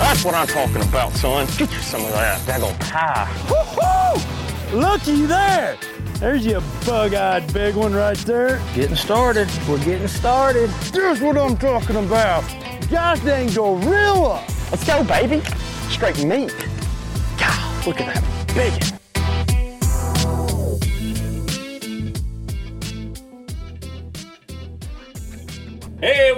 That's what I'm talking about, son. Get you some of that daggone pie. Woo-hoo! Looky there! There's your bug-eyed big one right there. Getting started. We're getting started. Here's what I'm talking about. Gosh dang gorilla! Let's go, baby. Straight meat. God, look at that big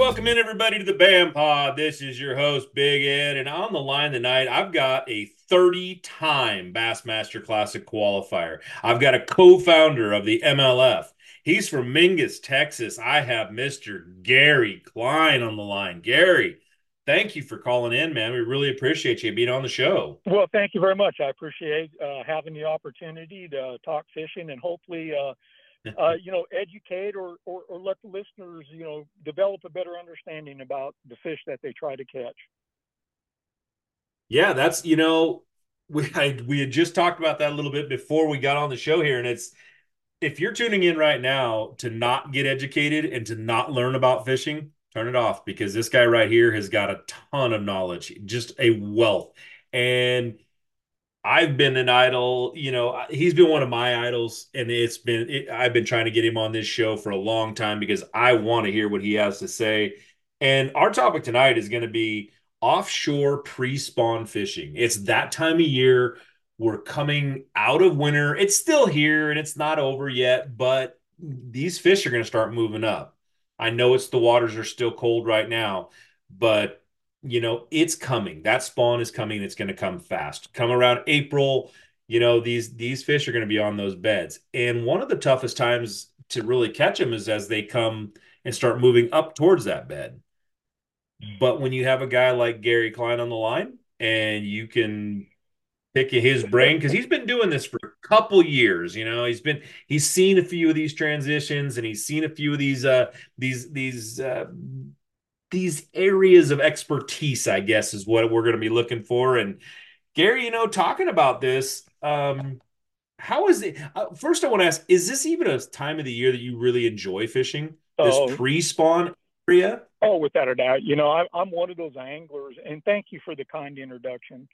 welcome in everybody to the BAM Pod. This is your host, Big Ed, and on the line tonight, I've got a 30-time Bassmaster Classic qualifier. I've got a co-founder of the MLF. He's from Mingus, Texas. I have Mr. Gary Klein on the line. Gary, thank you for calling in, man. We really appreciate you being on the show. Well, thank you very much. I appreciate uh, having the opportunity to talk fishing and hopefully uh, uh, you know, educate or, or, or let the listeners, you know, develop a better understanding about the fish that they try to catch. Yeah, that's you know, we I, we had just talked about that a little bit before we got on the show here, and it's if you're tuning in right now to not get educated and to not learn about fishing, turn it off because this guy right here has got a ton of knowledge, just a wealth, and I've been an idol, you know, he's been one of my idols and it's been it, I've been trying to get him on this show for a long time because I want to hear what he has to say. And our topic tonight is going to be offshore pre-spawn fishing. It's that time of year. We're coming out of winter. It's still here and it's not over yet, but these fish are going to start moving up. I know it's the waters are still cold right now, but you know, it's coming. That spawn is coming. It's going to come fast. Come around April, you know, these these fish are going to be on those beds. And one of the toughest times to really catch them is as they come and start moving up towards that bed. But when you have a guy like Gary Klein on the line and you can pick his brain because he's been doing this for a couple years you know he's been he's seen a few of these transitions and he's seen a few of these uh these these uh these areas of expertise, I guess, is what we're going to be looking for. And Gary, you know, talking about this, um, how is it? Uh, first, I want to ask: Is this even a time of the year that you really enjoy fishing? This oh. pre-spawn area? Oh, without a doubt. You know, I, I'm one of those anglers, and thank you for the kind introduction.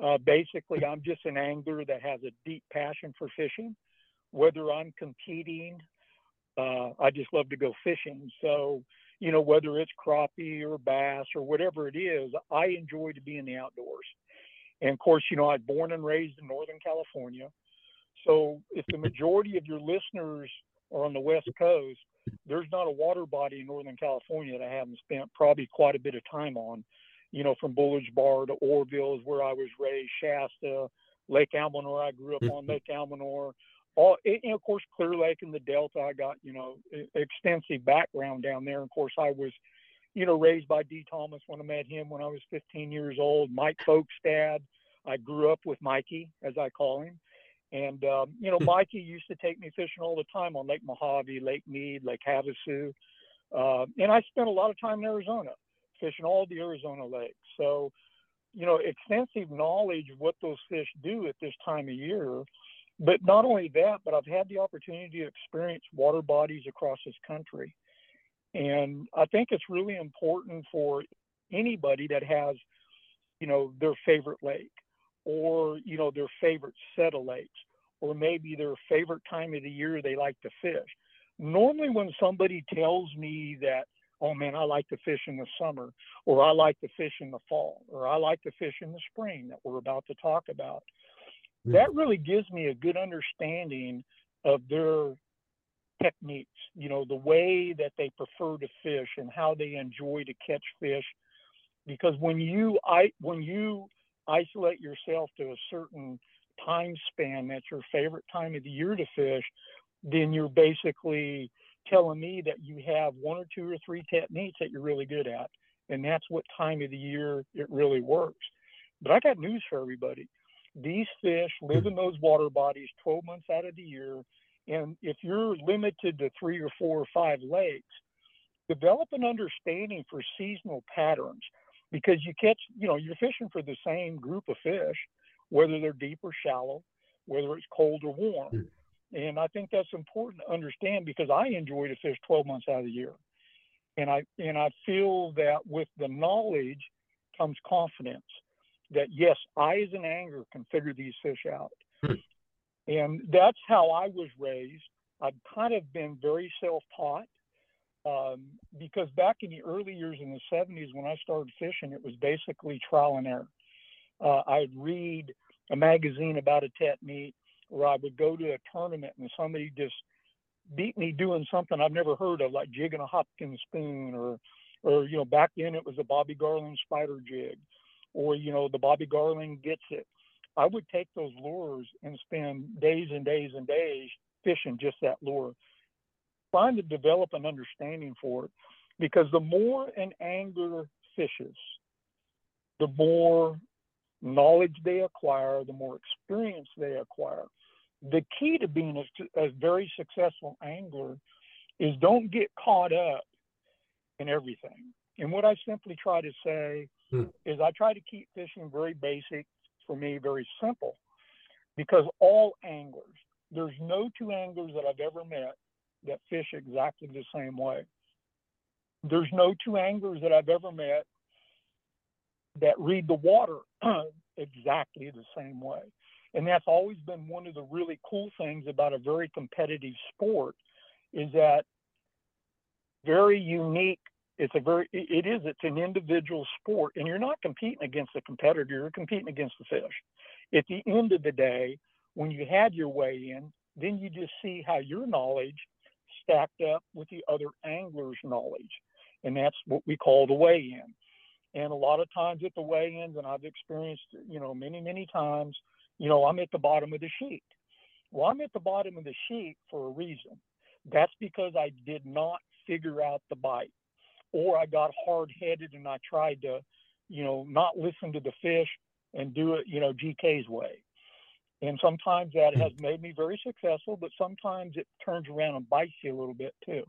Uh, basically, I'm just an angler that has a deep passion for fishing. Whether I'm competing, uh, I just love to go fishing. So you know, whether it's crappie or bass or whatever it is, I enjoy to be in the outdoors. And of course, you know, I was born and raised in Northern California. So if the majority of your listeners are on the West Coast, there's not a water body in Northern California that I haven't spent probably quite a bit of time on. You know, from Bullard's Bar to Oroville is where I was raised, Shasta, Lake Almanor, I grew up on mm-hmm. Lake Almanor, all and of course Clear Lake and the Delta. I got you know extensive background down there. Of course, I was you know raised by Dee Thomas when I met him when I was 15 years old. Mike Folkestad. I grew up with Mikey, as I call him. And um, you know, Mikey used to take me fishing all the time on Lake Mojave, Lake Mead, Lake Havasu, uh, and I spent a lot of time in Arizona fishing all the Arizona lakes. So, you know, extensive knowledge of what those fish do at this time of year but not only that, but I've had the opportunity to experience water bodies across this country. And I think it's really important for anybody that has, you know, their favorite lake or, you know, their favorite set of lakes or maybe their favorite time of the year they like to fish. Normally, when somebody tells me that, oh man, I like to fish in the summer, or I like to fish in the fall, or I like to fish in the spring that we're about to talk about, that really gives me a good understanding of their techniques, you know, the way that they prefer to fish and how they enjoy to catch fish. Because when you I when you isolate yourself to a certain time span that's your favorite time of the year to fish, then you're basically telling me that you have one or two or three techniques that you're really good at. And that's what time of the year it really works. But I got news for everybody. These fish live in those water bodies 12 months out of the year. And if you're limited to three or four or five lakes, develop an understanding for seasonal patterns because you catch, you know, you're fishing for the same group of fish, whether they're deep or shallow, whether it's cold or warm. Hmm. And I think that's important to understand because I enjoy to fish 12 months out of the year. And I and I feel that with the knowledge comes confidence that yes, I as an angler can figure these fish out. Hmm. And that's how I was raised. I've kind of been very self taught um, because back in the early years in the 70s when I started fishing, it was basically trial and error. Uh, I'd read a magazine about a technique, or I would go to a tournament and somebody just beat me doing something I've never heard of, like jigging a Hopkins spoon, or, or you know, back then it was a Bobby Garland spider jig, or you know, the Bobby Garland Gitzit. I would take those lures and spend days and days and days fishing just that lure, trying to develop an understanding for it. Because the more an angler fishes, the more knowledge they acquire, the more experience they acquire. The key to being a, a very successful angler is don't get caught up in everything. And what I simply try to say Hmm. is I try to keep fishing very basic, for me, very simple, because all anglers, there's no two anglers that I've ever met that fish exactly the same way. There's no two anglers that I've ever met that read the water exactly the same way. And that's always been one of the really cool things about a very competitive sport is that very unique it's a very it is it's an individual sport and you're not competing against a competitor you're competing against the fish. At the end of the day when you had your weigh in then you just see how your knowledge stacked up with the other anglers knowledge and that's what we call the weigh in. And a lot of times at the weigh ins and i've experienced you know many many times you know i'm at the bottom of the sheet. Well i'm at the bottom of the sheet for a reason. That's because i did not figure out the bite or I got hard headed and I tried to, you know, not listen to the fish and do it, you know, GK's way. And sometimes that hmm. has made me very successful, but sometimes it turns around and bites you a little bit too.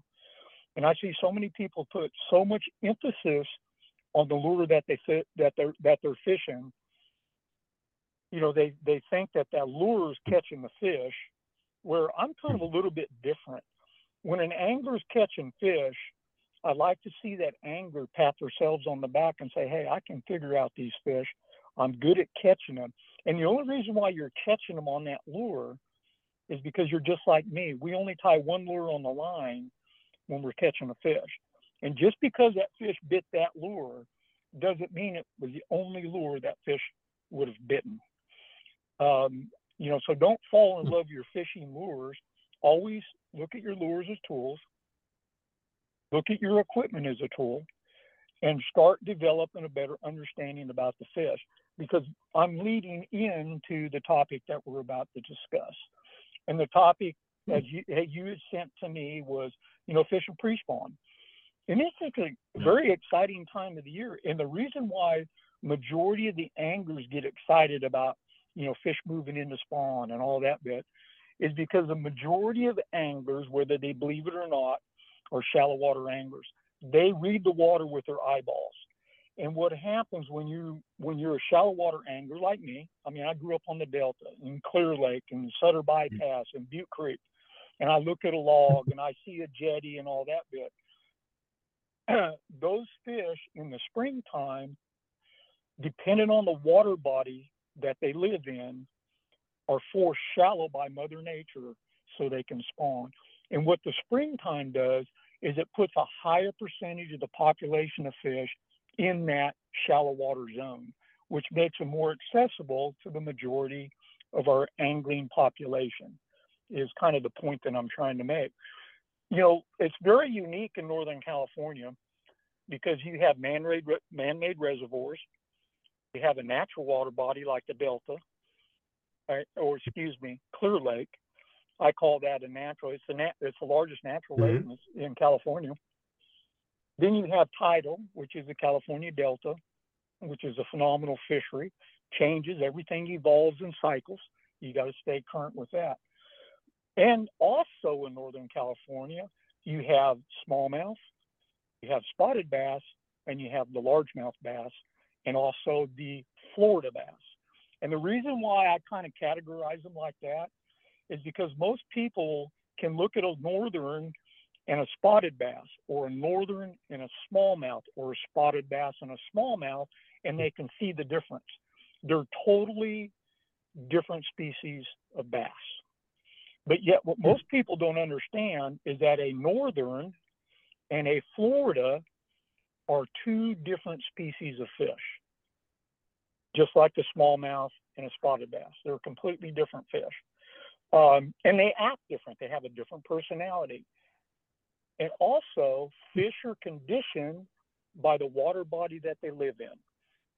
And I see so many people put so much emphasis on the lure that they fit, that they're that they're fishing. You know, they they think that that lure is catching the fish, where I'm kind of hmm. a little bit different. When an angler's catching fish, I'd like to see that angler pat themselves on the back and say, hey, I can figure out these fish. I'm good at catching them. And the only reason why you're catching them on that lure is because you're just like me. We only tie one lure on the line when we're catching a fish. And just because that fish bit that lure doesn't mean it was the only lure that fish would have bitten. Um, you know, so don't fall in love with your fishing lures. Always look at your lures as tools look at your equipment as a tool and start developing a better understanding about the fish because I'm leading into the topic that we're about to discuss. And the topic hmm. that you, that you had sent to me was, you know, fishing pre-spawn. And it's a very exciting time of the year. And the reason why majority of the anglers get excited about, you know, fish moving into spawn and all that bit is because the majority of anglers, whether they believe it or not, or shallow water anglers. They read the water with their eyeballs. And what happens when you when you're a shallow water angler like me? I mean, I grew up on the Delta in Clear Lake and Sutter Bypass and Butte Creek, and I look at a log and I see a jetty and all that bit. Those fish in the springtime, depending on the water body that they live in, are forced shallow by Mother Nature so they can spawn. And what the springtime does is it puts a higher percentage of the population of fish in that shallow water zone, which makes them more accessible to the majority of our angling population, is kind of the point that I'm trying to make. You know, it's very unique in Northern California because you have man-made, man-made reservoirs, you have a natural water body like the Delta, or excuse me, Clear Lake, I call that a natural. It's the nat- it's the largest natural mm-hmm. lake in, in California. Then you have tidal, which is the California Delta, which is a phenomenal fishery. Changes everything evolves in cycles. You got to stay current with that. And also in Northern California, you have smallmouth, you have spotted bass, and you have the largemouth bass, and also the Florida bass. And the reason why I kind of categorize them like that is because most people can look at a northern and a spotted bass, or a northern and a smallmouth, or a spotted bass and a smallmouth, and they can see the difference. They're totally different species of bass. But yet, what hmm. most people don't understand is that a northern and a Florida are two different species of fish, just like the smallmouth and a spotted bass. They're completely different fish. Um, and they act different, they have a different personality. And also, fish are conditioned by the water body that they live in,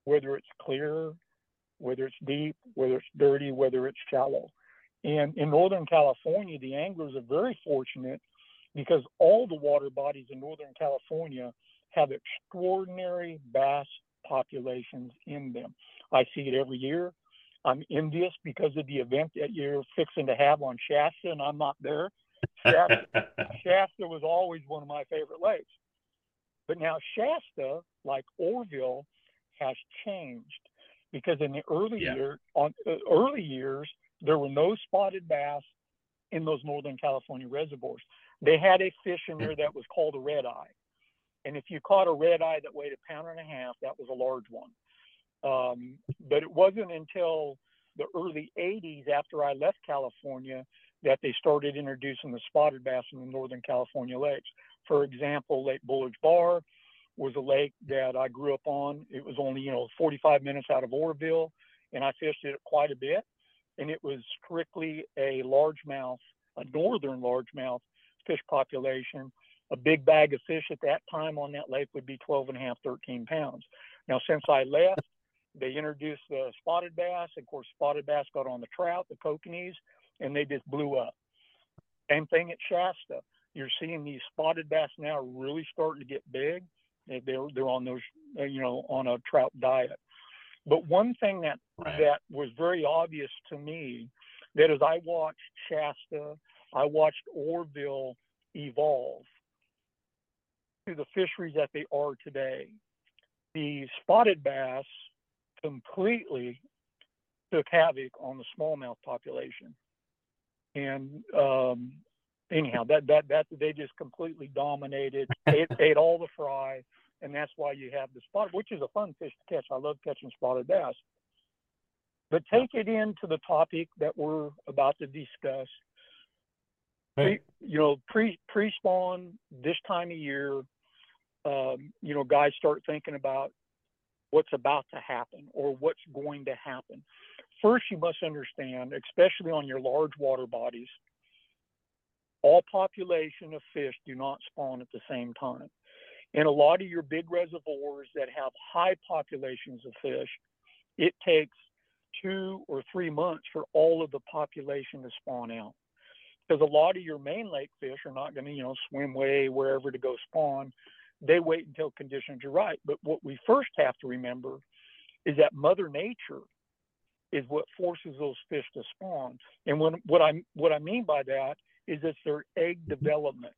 whether it's clear, whether it's deep, whether it's dirty, whether it's shallow. And in Northern California, the anglers are very fortunate because all the water bodies in Northern California have extraordinary bass populations in them. I see it every year. I'm envious because of the event that you're fixing to have on Shasta, and I'm not there. Shasta, Shasta was always one of my favorite lakes. But now Shasta, like Oroville, has changed because in the early Yeah. year, on uh, early years, there were no spotted bass in those Northern California reservoirs. They had a fish in there that was called a red eye. And if you caught a red eye that weighed a pound and a half, that was a large one. Um, but it wasn't until the early 80s, after I left California, that they started introducing the spotted bass in the Northern California lakes. For example, Lake Bullard Bar was a lake that I grew up on. It was only, you know, 45 minutes out of Oroville, and I fished it quite a bit. And it was strictly a largemouth, a northern largemouth fish population. A big bag of fish at that time on that lake would be 12 and a half, 13 pounds. Now, since I left, they introduced the spotted bass. Of course, spotted bass got on the trout, the kokanee, and they just blew up. Same thing at Shasta. You're seeing these spotted bass now really starting to get big. They- They're they're on those, you know, on a trout diet. But one thing that Right. that was very obvious to me, that as I watched Shasta, I watched Oroville evolve to the fisheries that they are today. The spotted bass completely took havoc on the smallmouth population. And um, anyhow, that that that they just completely dominated, ate, ate all the fry, and that's why you have the spotted, which is a fun fish to catch. I love catching spotted bass. But take it into the topic that we're about to discuss. Pre, you know, pre pre spawn this time of year, um, you know, guys start thinking about what's about to happen or what's going to happen. First, you must understand, especially on your large water bodies, all population of fish do not spawn at the same time. In a lot of your big reservoirs that have high populations of fish, it takes two or three months for all of the population to spawn out. Because a lot of your main lake fish are not going to, you know, swim way wherever to go spawn. They wait until conditions are right. But what we first have to remember is that Mother Nature is what forces those fish to spawn. And when, what I what I mean by that is it's their egg development.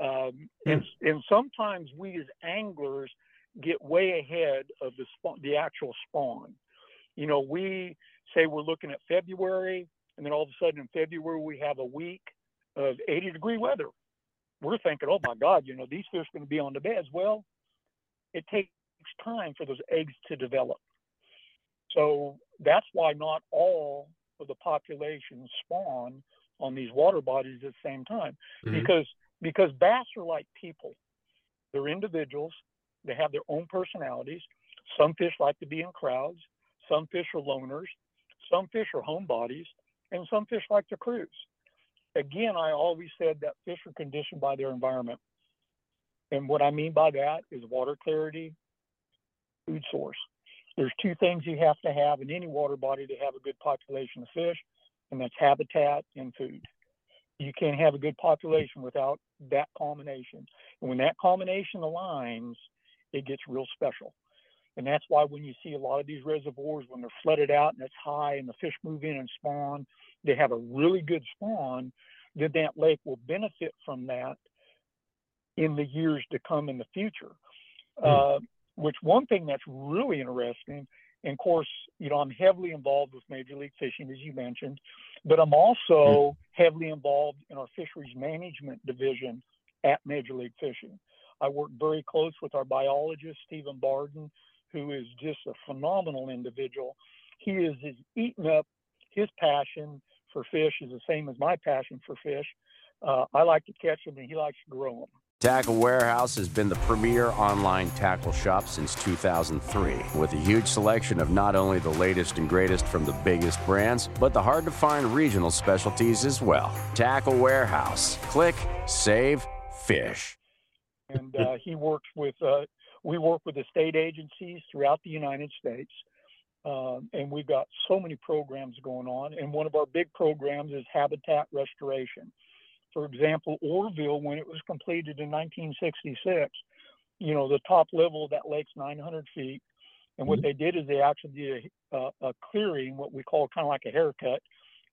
Um, and, and sometimes we as anglers get way ahead of the spawn, the actual spawn. You know, we say we're looking at February, and then all of a sudden in February we have a week of 80 degree weather. We're thinking, oh my God, you know, these fish are going to be on the beds. Well, it takes time for those eggs to develop. So that's why not all of the population spawn on these water bodies at the same time Mhm. because because bass are like people. They're individuals. They have their own personalities. Some fish like to be in crowds. Some fish are loners. Some fish are homebodies, and some fish like to cruise. Again, I always said that fish are conditioned by their environment. And what I mean by that is water clarity, food source. There's two things you have to have in any water body to have a good population of fish, and that's habitat and food. You can't have a good population without that combination. And when that combination aligns, it gets real special. And that's why when you see a lot of these reservoirs, when they're flooded out and it's high and the fish move in and spawn, they have a really good spawn, then that lake will benefit from that in the years to come in the future. Uh, which one thing that's really interesting, and of course, you know, I'm heavily involved with Major League Fishing, as you mentioned, but I'm also heavily involved in our fisheries management division at Major League Fishing. I work very close with our biologist, Stephen Barden, who is just a phenomenal individual. He is, is eating up his passion for fish is the same as my passion for fish. Uh, I like to catch them and he likes to grow them. Tackle Warehouse has been the premier online tackle shop since 2003, with a huge selection of not only the latest and greatest from the biggest brands, but the hard to find regional specialties as well. Tackle Warehouse. Click, save, fish. And uh, he works with, uh, we work with the state agencies throughout the United States. Um, and we've got so many programs going on. And one of our big programs is habitat restoration. For example, Oroville, when it was completed in 1966, you know, the top level of that lake's 900 feet. And what mm-hmm. they did is they actually did a, a, clearing, what we call kind of like a haircut,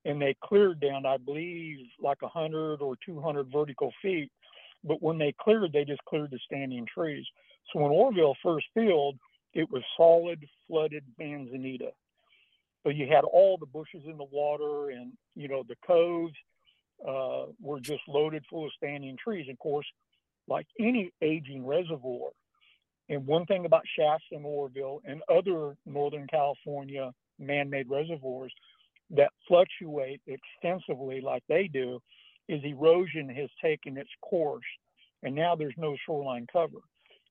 and they cleared down, I believe, like 100 or 200 vertical feet. But when they cleared, they just cleared the standing trees. So when Oroville first filled, it was solid flooded manzanita. So you had all the bushes in the water, and you know the coves uh, were just loaded full of standing trees. Of course, like any aging reservoir. And one thing about Shasta and Oroville and other Northern California man-made reservoirs that fluctuate extensively like they do is erosion has taken its course and now there's no shoreline cover.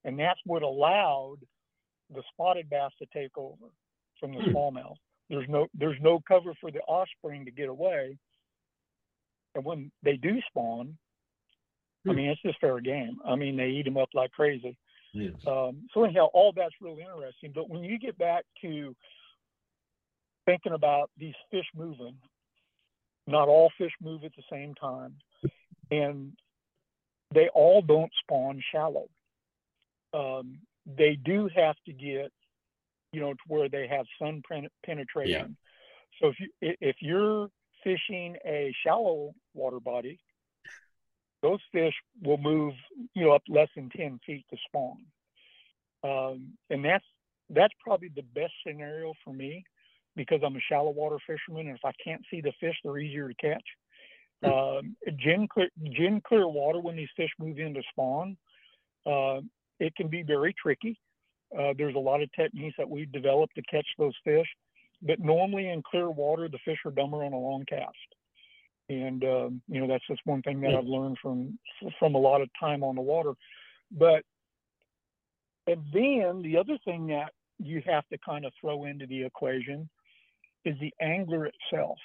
And that's what allowed the spotted bass to take over from the hmm. smallmouth. There's no there's no cover for the offspring to get away. And when they do spawn, I hmm. mean it's just fair game. I mean they eat them up like crazy. Yes. Um, so anyhow, all that's really interesting. But when you get back to thinking about these fish moving, not all fish move at the same time, and they all don't spawn shallow. Um, they do have to get, you know, to where they have sun penetration. Yeah. So if you if you're fishing a shallow water body, those fish will move, you know, up less than 10 feet to spawn. Um, and that's that's probably the best scenario for me because I'm a shallow water fisherman, and if I can't see the fish, they're easier to catch. Hmm. Um, gin clear, gin clear water when these fish move into spawn, uh, it can be very tricky. Uh, there's a lot of techniques that we've developed to catch those fish, but normally in clear water, the fish are dumber on a long cast. And um, you know that's just one thing that I've learned from from a lot of time on the water. But and then the other thing that you have to kind of throw into the equation is the angler itself.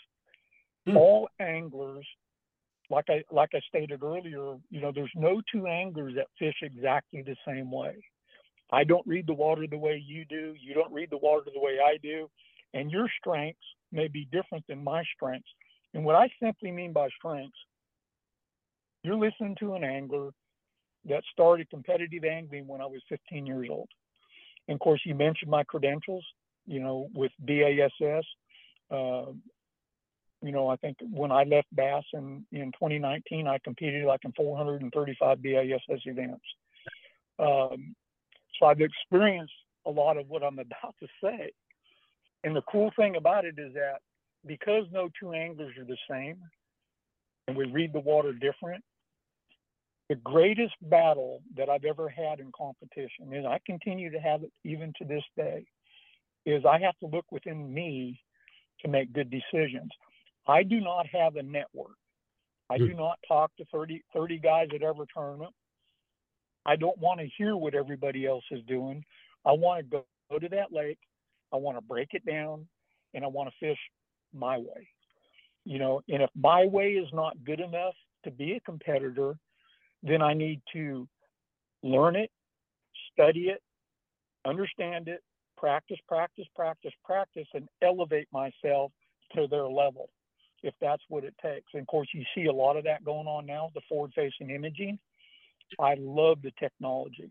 Mm. All anglers like I like I stated earlier, you know, there's no two anglers that fish exactly the same way. I don't read the water the way you do. You don't read the water the way I do, and your strengths may be different than my strengths. And what I simply mean by strengths, you're listening to an angler that started competitive angling when I was 15 years old. And of course, you mentioned my credentials, you know, with BASS. You know, I think when I left Bass in, in 2019, I competed like in 435 BASS events. Um, so I've experienced a lot of what I'm about to say. And the cool thing about it is that because no two anglers are the same and we read the water different, the greatest battle that I've ever had in competition, and I continue to have it even to this day, is I have to look within me to make good decisions. I do not have a network. I do hmm. not talk to 30, 30 guys at every tournament. I don't want to hear what everybody else is doing. I want to go, go to that lake. I want to break it down and I want to fish my way. You know, and if my way is not good enough to be a competitor, then I need to learn it, study it, understand it, practice, practice, practice, practice, and elevate myself to their level if that's what it takes. And of course, you see a lot of that going on now, the forward facing imaging. I love the technology.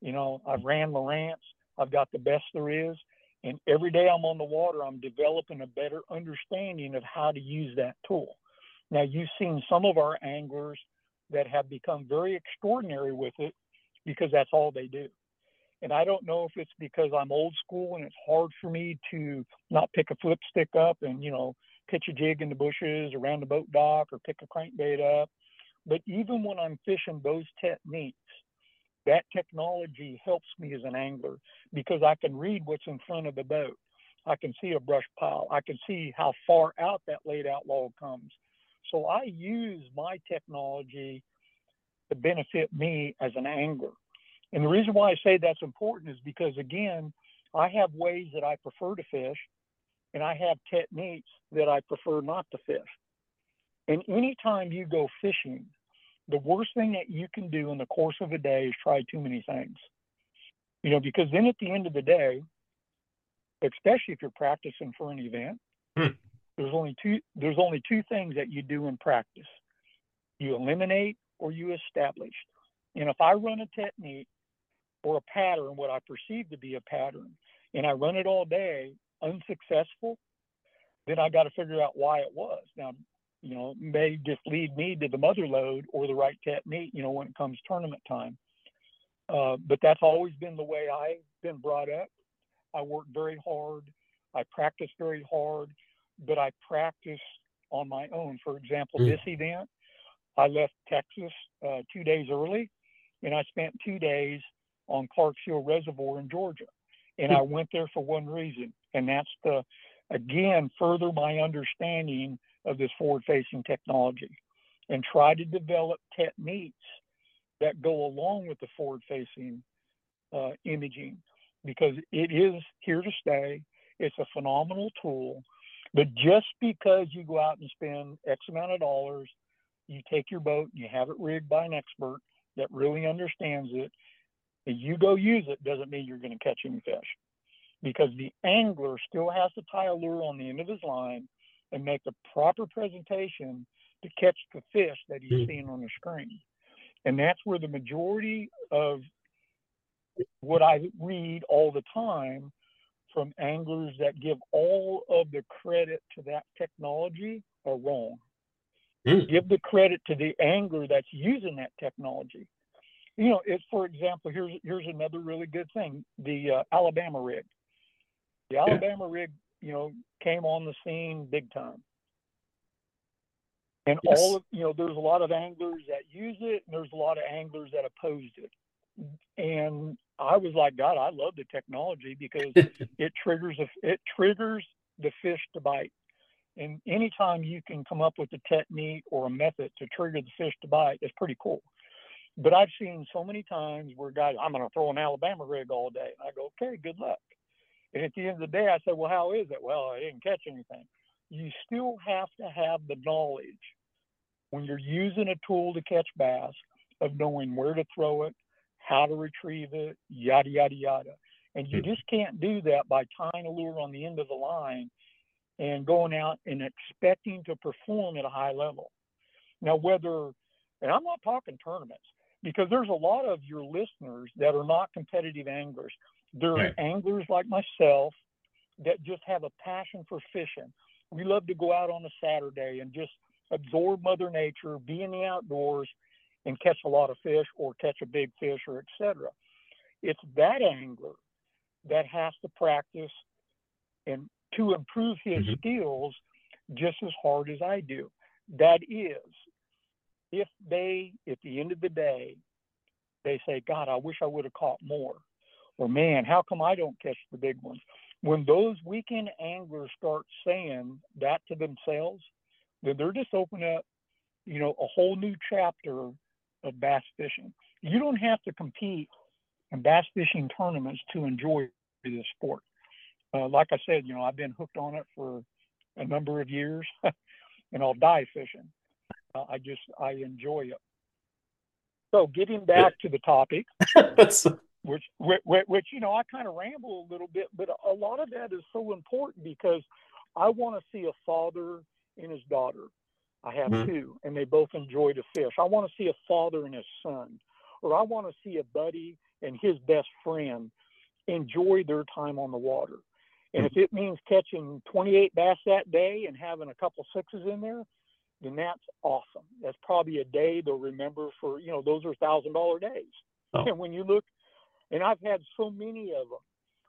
You know, I've ran Lowrance, I've got the best there is. And every day I'm on the water, I'm developing a better understanding of how to use that tool. Now, you've seen some of our anglers that have become very extraordinary with it because that's all they do. And I don't know if it's because I'm old school and it's hard for me to not pick a flip stick up and, you know, pitch a jig in the bushes around the boat dock or pick a crankbait up. But even when I'm fishing those techniques, that technology helps me as an angler because I can read what's in front of the boat. I can see a brush pile. I can see how far out that laid out log comes. So I use my technology to benefit me as an angler. And the reason why I say that's important is because, again, I have ways that I prefer to fish, and I have techniques that I prefer not to fish. And anytime you go fishing, the worst thing that you can do in the course of a day is try too many things. You know, because then at the end of the day, especially if you're practicing for an event, Hmm. there's only two there's only two things that you do in practice. You eliminate or you establish. And if I run a technique or a pattern, what I perceive to be a pattern, and I run it all day unsuccessful, then I got to figure out why it was. Now, you know, may just lead me to the mother load or the right technique, you know, when it comes tournament time. Uh, but that's always been the way I've been brought up. I work very hard. I practice very hard, but I practice on my own. For example, Mm. this event, I left Texas uh, two days early, and I spent two days on Clarks Hill Reservoir in Georgia. And I went there for one reason, and that's to, again, further my understanding of this forward facing technology and try to develop techniques that go along with the forward facing uh, imaging because it is here to stay. It's a phenomenal tool. But just because you go out and spend X amount of dollars, you take your boat and you have it rigged by an expert that really understands it, you go use it, doesn't mean you're going to catch any fish. Because the angler still has to tie a lure on the end of his line and make the proper presentation to catch the fish that he's Mm. seeing on the screen. And that's where the majority of what I read all the time from anglers that give all of the credit to that technology are wrong. Mm. Give the credit to the angler that's using that technology. You know, it's for example, here's here's another really good thing: the uh, Alabama rig. The Alabama rig, you know, came on the scene big time. And Yes. all of you know, there's a lot of anglers that use it, and there's a lot of anglers that opposed it. And I was like, God, I love the technology because it triggers a, it triggers the fish to bite. And anytime you can come up with a technique or a method to trigger the fish to bite, it's pretty cool. But I've seen so many times where guys, I'm going to throw an Alabama rig all day. And I go, okay, good luck. And at the end of the day, I said, well, how is it? Well, I didn't catch anything. You still have to have the knowledge when you're using a tool to catch bass of knowing where to throw it, how to retrieve it, yada, yada, yada. And you hmm. just can't do that by tying a lure on the end of the line and going out and expecting to perform at a high level. Now, whether, and I'm not talking tournaments, because there's a lot of your listeners that are not competitive anglers. They're Right. anglers like myself that just have a passion for fishing. We love to go out on a Saturday and just absorb Mother Nature, be in the outdoors, and catch a lot of fish or catch a big fish or etc. It's that angler that has to practice and to improve his Mhm. skills just as hard as I do. That is, if they, at the end of the day, they say, God, I wish I would have caught more. Or, man, how come I don't catch the big ones? When those weekend anglers start saying that to themselves, then they're just opening up, you know, a whole new chapter of bass fishing. You don't have to compete in bass fishing tournaments to enjoy this sport. Uh, like I said, you know, I've been hooked on it for a number of years, and I'll die fishing. Uh, I just I enjoy it. So getting back to the topic, which, which, which you know, I kind of ramble a little bit, but a lot of that is so important because I want to see a father and his daughter. I have Mhm. two, and they both enjoy to fish. I want to see a father and his son, or I want to see a buddy and his best friend enjoy their time on the water. And if it means catching 28 bass that day and having a couple sixes in there, then that's awesome. That's probably a day they'll remember for, you know, those are thousand dollar days. Oh. And when you look, and I've had so many of them,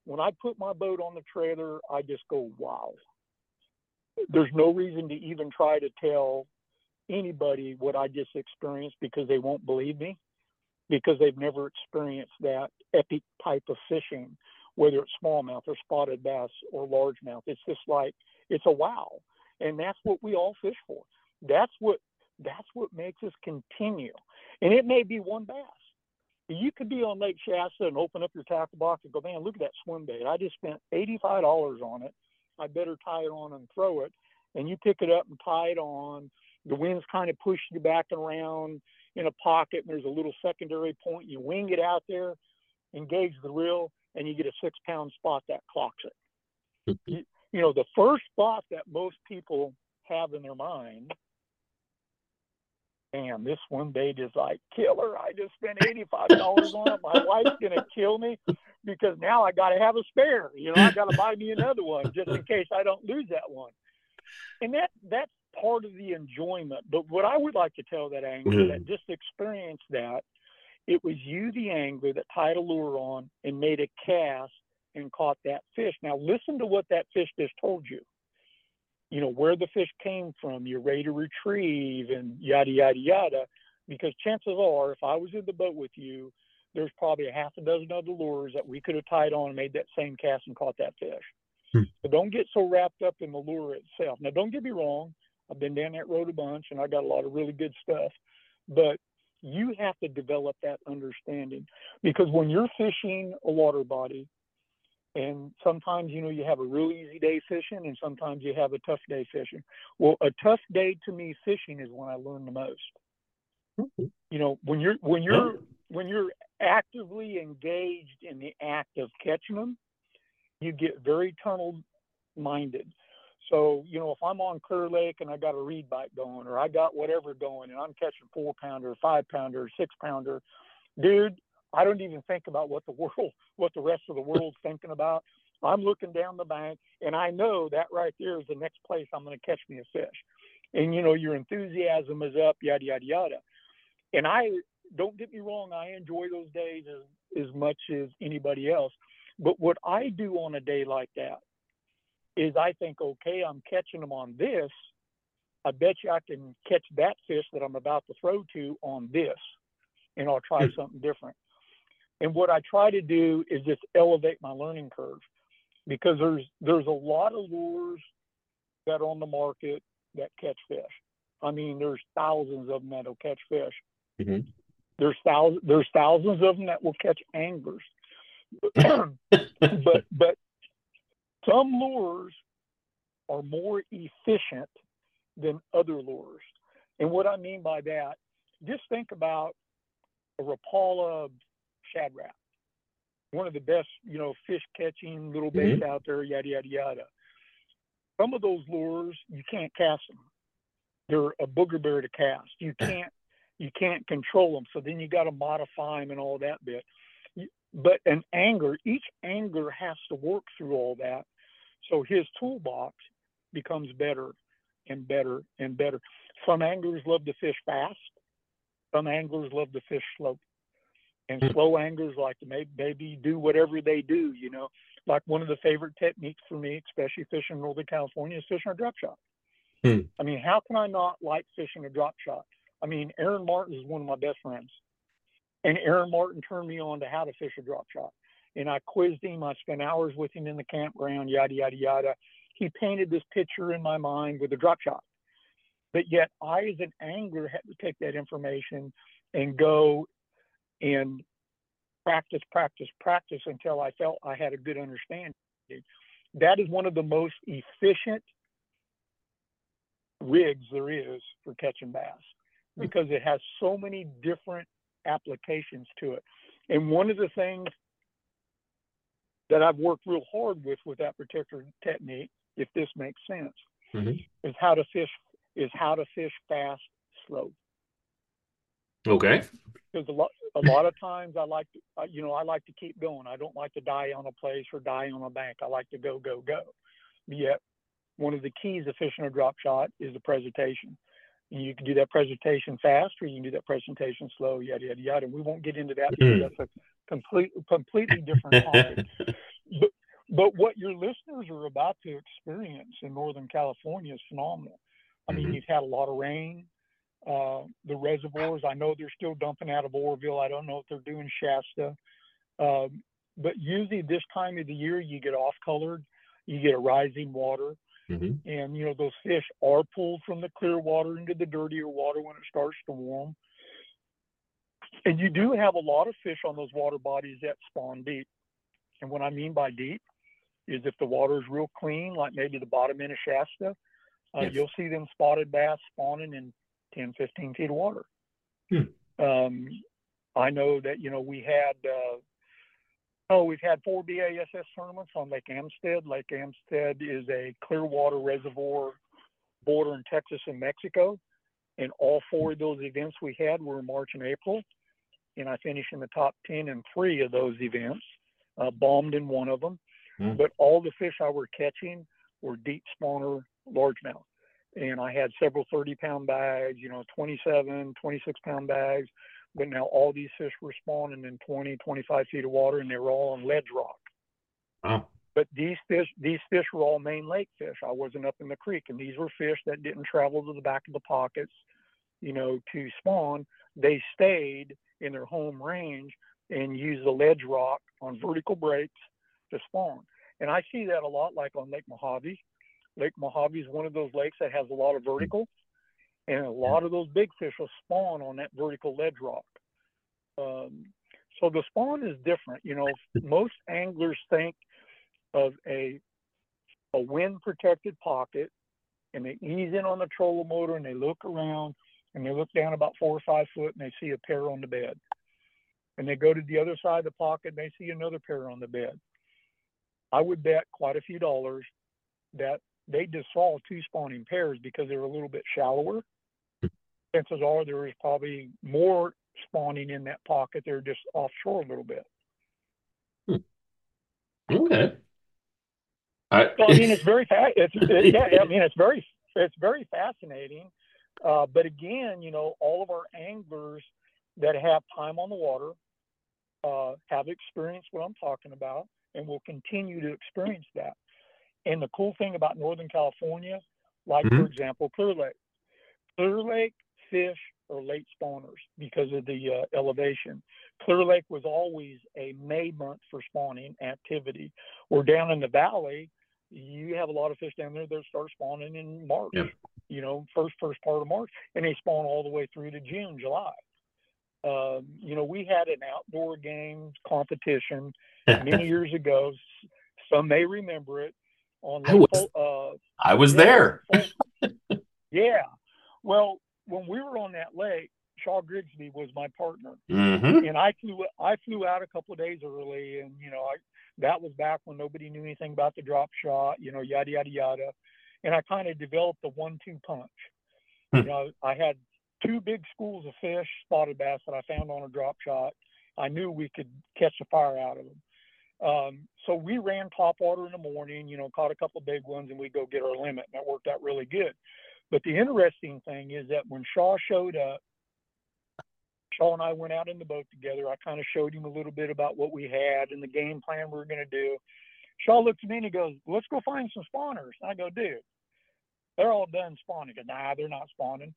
when I put my boat on the trailer, I just go, wow. There's no reason to even try to tell anybody what I just experienced because they won't believe me. because they've never experienced that epic type of fishing, whether it's smallmouth or spotted bass or largemouth. It's just like it's a wow, and that's what we all fish for. That's what that's what makes us continue. And it may be one bass. You could be on Lake Shasta and open up your tackle box and go, man, look at that swim bait. I just spent $85 on it. I better tie it on and throw it. And you pick it up and tie it on. The wind's kind of pushing you back and around in a pocket, and there's a little secondary point. You wing it out there, engage the reel, and you get a six pound spot that clocks it. you, you know, the first spot that most people have in their mind damn, this one bait is like killer. I just spent $85 on it. My wife's going to kill me because now I got to have a spare. You know, I got to buy me another one just in case I don't lose that one. And that that's part of the enjoyment. But what I would like to tell that angler mm-hmm. that just experienced that, it was you, the angler, that tied a lure on and made a cast and caught that fish. Now listen to what that fish just told you you know, where the fish came from, you're ready to retrieve and yada, yada, yada. Because chances are, if I was in the boat with you, there's probably a half a dozen other lures that we could have tied on and made that same cast and caught that fish. Hmm. So don't get so wrapped up in the lure itself. Now, don't get me wrong. I've been down that road a bunch and I got a lot of really good stuff. But you have to develop that understanding because when you're fishing a water body, and sometimes, you know, you have a real easy day fishing and sometimes you have a tough day fishing. Well, a tough day to me fishing is when I learn the most. Mm-hmm. You know, when you're when you're when you're actively engaged in the act of catching them, you get very tunnel minded. So, you know, if I'm on Clear Lake and I got a reed bite going or I got whatever going and I'm catching four pounder, five pounder, six pounder, dude, I don't even think about what the world, what the rest of the world's thinking about. I'm looking down the bank, and I know that right there is the next place I'm going to catch me a fish. And you know, your enthusiasm is up, yada yada yada. And I don't get me wrong, I enjoy those days as as much as anybody else. But what I do on a day like that is I think, okay, I'm catching them on this. I bet you I can catch that fish that I'm about to throw to on this, and I'll try something different. And what I try to do is just elevate my learning curve because there's there's a lot of lures that are on the market that catch fish. I mean, there's thousands of them that'll catch fish. Mm-hmm. There's thousands there's thousands of them that will catch anglers. but but some lures are more efficient than other lures. And what I mean by that, just think about a Rapala Shad Rap. One of the best, you know, fish catching little baits mm-hmm. out there, yada yada yada. Some of those lures you can't cast them. They're a booger bear to cast. You can't you can't control them. So then you got to modify them and all that bit. But an angler, each angler has to work through all that. So his toolbox becomes better and better and better. Some anglers love to fish fast. Some anglers love to fish slow and mm. slow anglers like to maybe, maybe do whatever they do, you know. Like one of the favorite techniques for me, especially fishing in Northern California, is fishing a drop shot. Hmm. I mean, how can I not like fishing a drop shot? I mean, Aaron Martens is one of my best friends. And Aaron Martens turned me on to how to fish a drop shot. And I quizzed him. I spent hours with him in the campground, yada, yada, yada. He painted this picture in my mind with a drop shot. But yet, I, as an angler, had to take that information and go and practice, practice, practice until I felt I had a good understanding. That is one of the most efficient rigs there is for catching bass hmm. because it has so many different applications to it. And one of the things that I've worked real hard with with that particular technique, if this makes sense, mm-hmm. is how to fish is how to fish fast, slow. Okay. Because a lot, a lot of times I like to, uh, you know, I like to keep going. I don't like to die on a place or die on a bank. I like to go, go, go. Yet, one of the keys of fishing a drop shot is the presentation. And you can do that presentation fast, or you can do that presentation slow, yada yada yada. And we won't get into that because that's a complete, completely different topic. but, but what your listeners are about to experience in Northern California is phenomenal. I mean, mm-hmm. you've had a lot of rain uh, the reservoirs. I know they're still dumping out of Oroville. I don't know if they're doing Shasta. Um, but usually this time of the year, you get off colored, you get a rising water. Mhm. And, you know, those fish are pulled from the clear water into the dirtier water when it starts to warm. And you do have a lot of fish on those water bodies that spawn deep. And what I mean by deep is if the water is real clean, like maybe the bottom end of Shasta, uh, Yes. you'll see them spotted bass spawning in 10, 15 feet of water. Hmm. Um, I know that, you know, we had, uh, oh, we've had four BASS tournaments on Lake Amistad. Lake Amistad is a clear water reservoir bordering Texas and Mexico. And all four of those events we had were March and April. And I finished in the top 10 in three of those events, uh, bombed in one of them. Hmm. But all the fish I were catching were deep spawner largemouth. And I had several 30 pound bags, you know, 27, 26 pound bags. But now all these fish were spawning in 20, 25 feet of water and they were all on ledge rock. Wow. But these fish, these fish were all main lake fish. I wasn't up in the creek, and these were fish that didn't travel to the back of the pockets, you know, to spawn. They stayed in their home range and used the ledge rock on vertical breaks to spawn. And I see that a lot, like on Lake Mojave. Lake Mojave is one of those lakes that has a lot of vertical, and a lot of those big fish will spawn on that vertical ledge rock. Um, so the spawn is different. You know, most anglers think of a a wind protected pocket and they ease in on the trolling motor and they look around and they look down about four or five foot and they see a pair on the bed. And they go to the other side of the pocket and they see another pair on the bed. I would bet quite a few dollars that they just saw two spawning pairs because they're a little bit shallower. Chances are there is probably more spawning in that pocket. They're just offshore a little bit. Okay. I, So I mean, it's very fa- it's it, yeah. I mean, it's very it's very fascinating. Uh, but again, you know, all of our anglers that have time on the water uh, have experienced what I'm talking about, and will continue to experience that. And the cool thing about Northern California, like for Mhm. example, Clear Lake, Clear Lake fish are late spawners because of the uh, elevation. Clear Lake was always a May month for spawning activity. We're down in the valley. You have a lot of fish down there that start spawning in March. Yep. You know, first first part of March, and they spawn all the way through to June, July. Um, you know, we had an outdoor games competition many years ago. Some may remember it on I was- uh, I was yeah, there. Yeah. Well, when we were on that lake, Shaw Grigsby was my partner, hmm and I flew I flew out a couple of days early, and you know I that was back when nobody knew anything about the drop shot, you know, yada yada yada, and I kind of developed the one-two punch. Hmm. You know, I had two big schools of fish, spotted bass that I found on a drop shot. I knew we could catch a fire out of them. Um, so we ran top water in the morning, you know, caught a couple of big ones, and we go get our limit, and that worked out really good. But the interesting thing is that when Shaw showed up, Shaw and I went out in the boat together. I kind of showed him a little bit about what we had and the game plan we were going to do. Shaw looked at me and he goes, "Let's go find some spawners." I go, "Dude, they're all done spawning." He goes, "Nah, they're not spawning."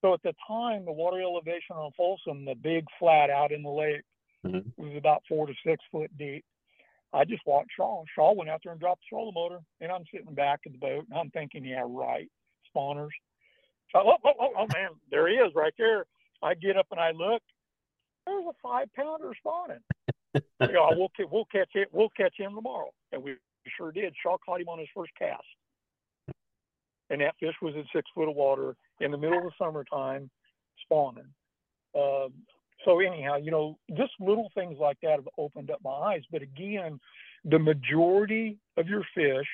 So at the time, the water elevation on Folsom, the big flat out in the lake, Mhm. was about four to six foot deep. I just watched Shaw. Shaw went out there and dropped the trolling motor, and I'm sitting back in the boat, and I'm thinking, "Yeah, right, spawners." So, oh, oh, oh, oh man, there he is right there. I get up and I look. There's a five pounder spawning. you know, we'll we'll catch it. We'll catch him tomorrow, and we sure did. Shaw caught him on his first cast, and that fish was in six foot of water in the middle of the summertime, spawning. Um, so anyhow, you know, just little things like that have opened up my eyes. But again, the majority of your fish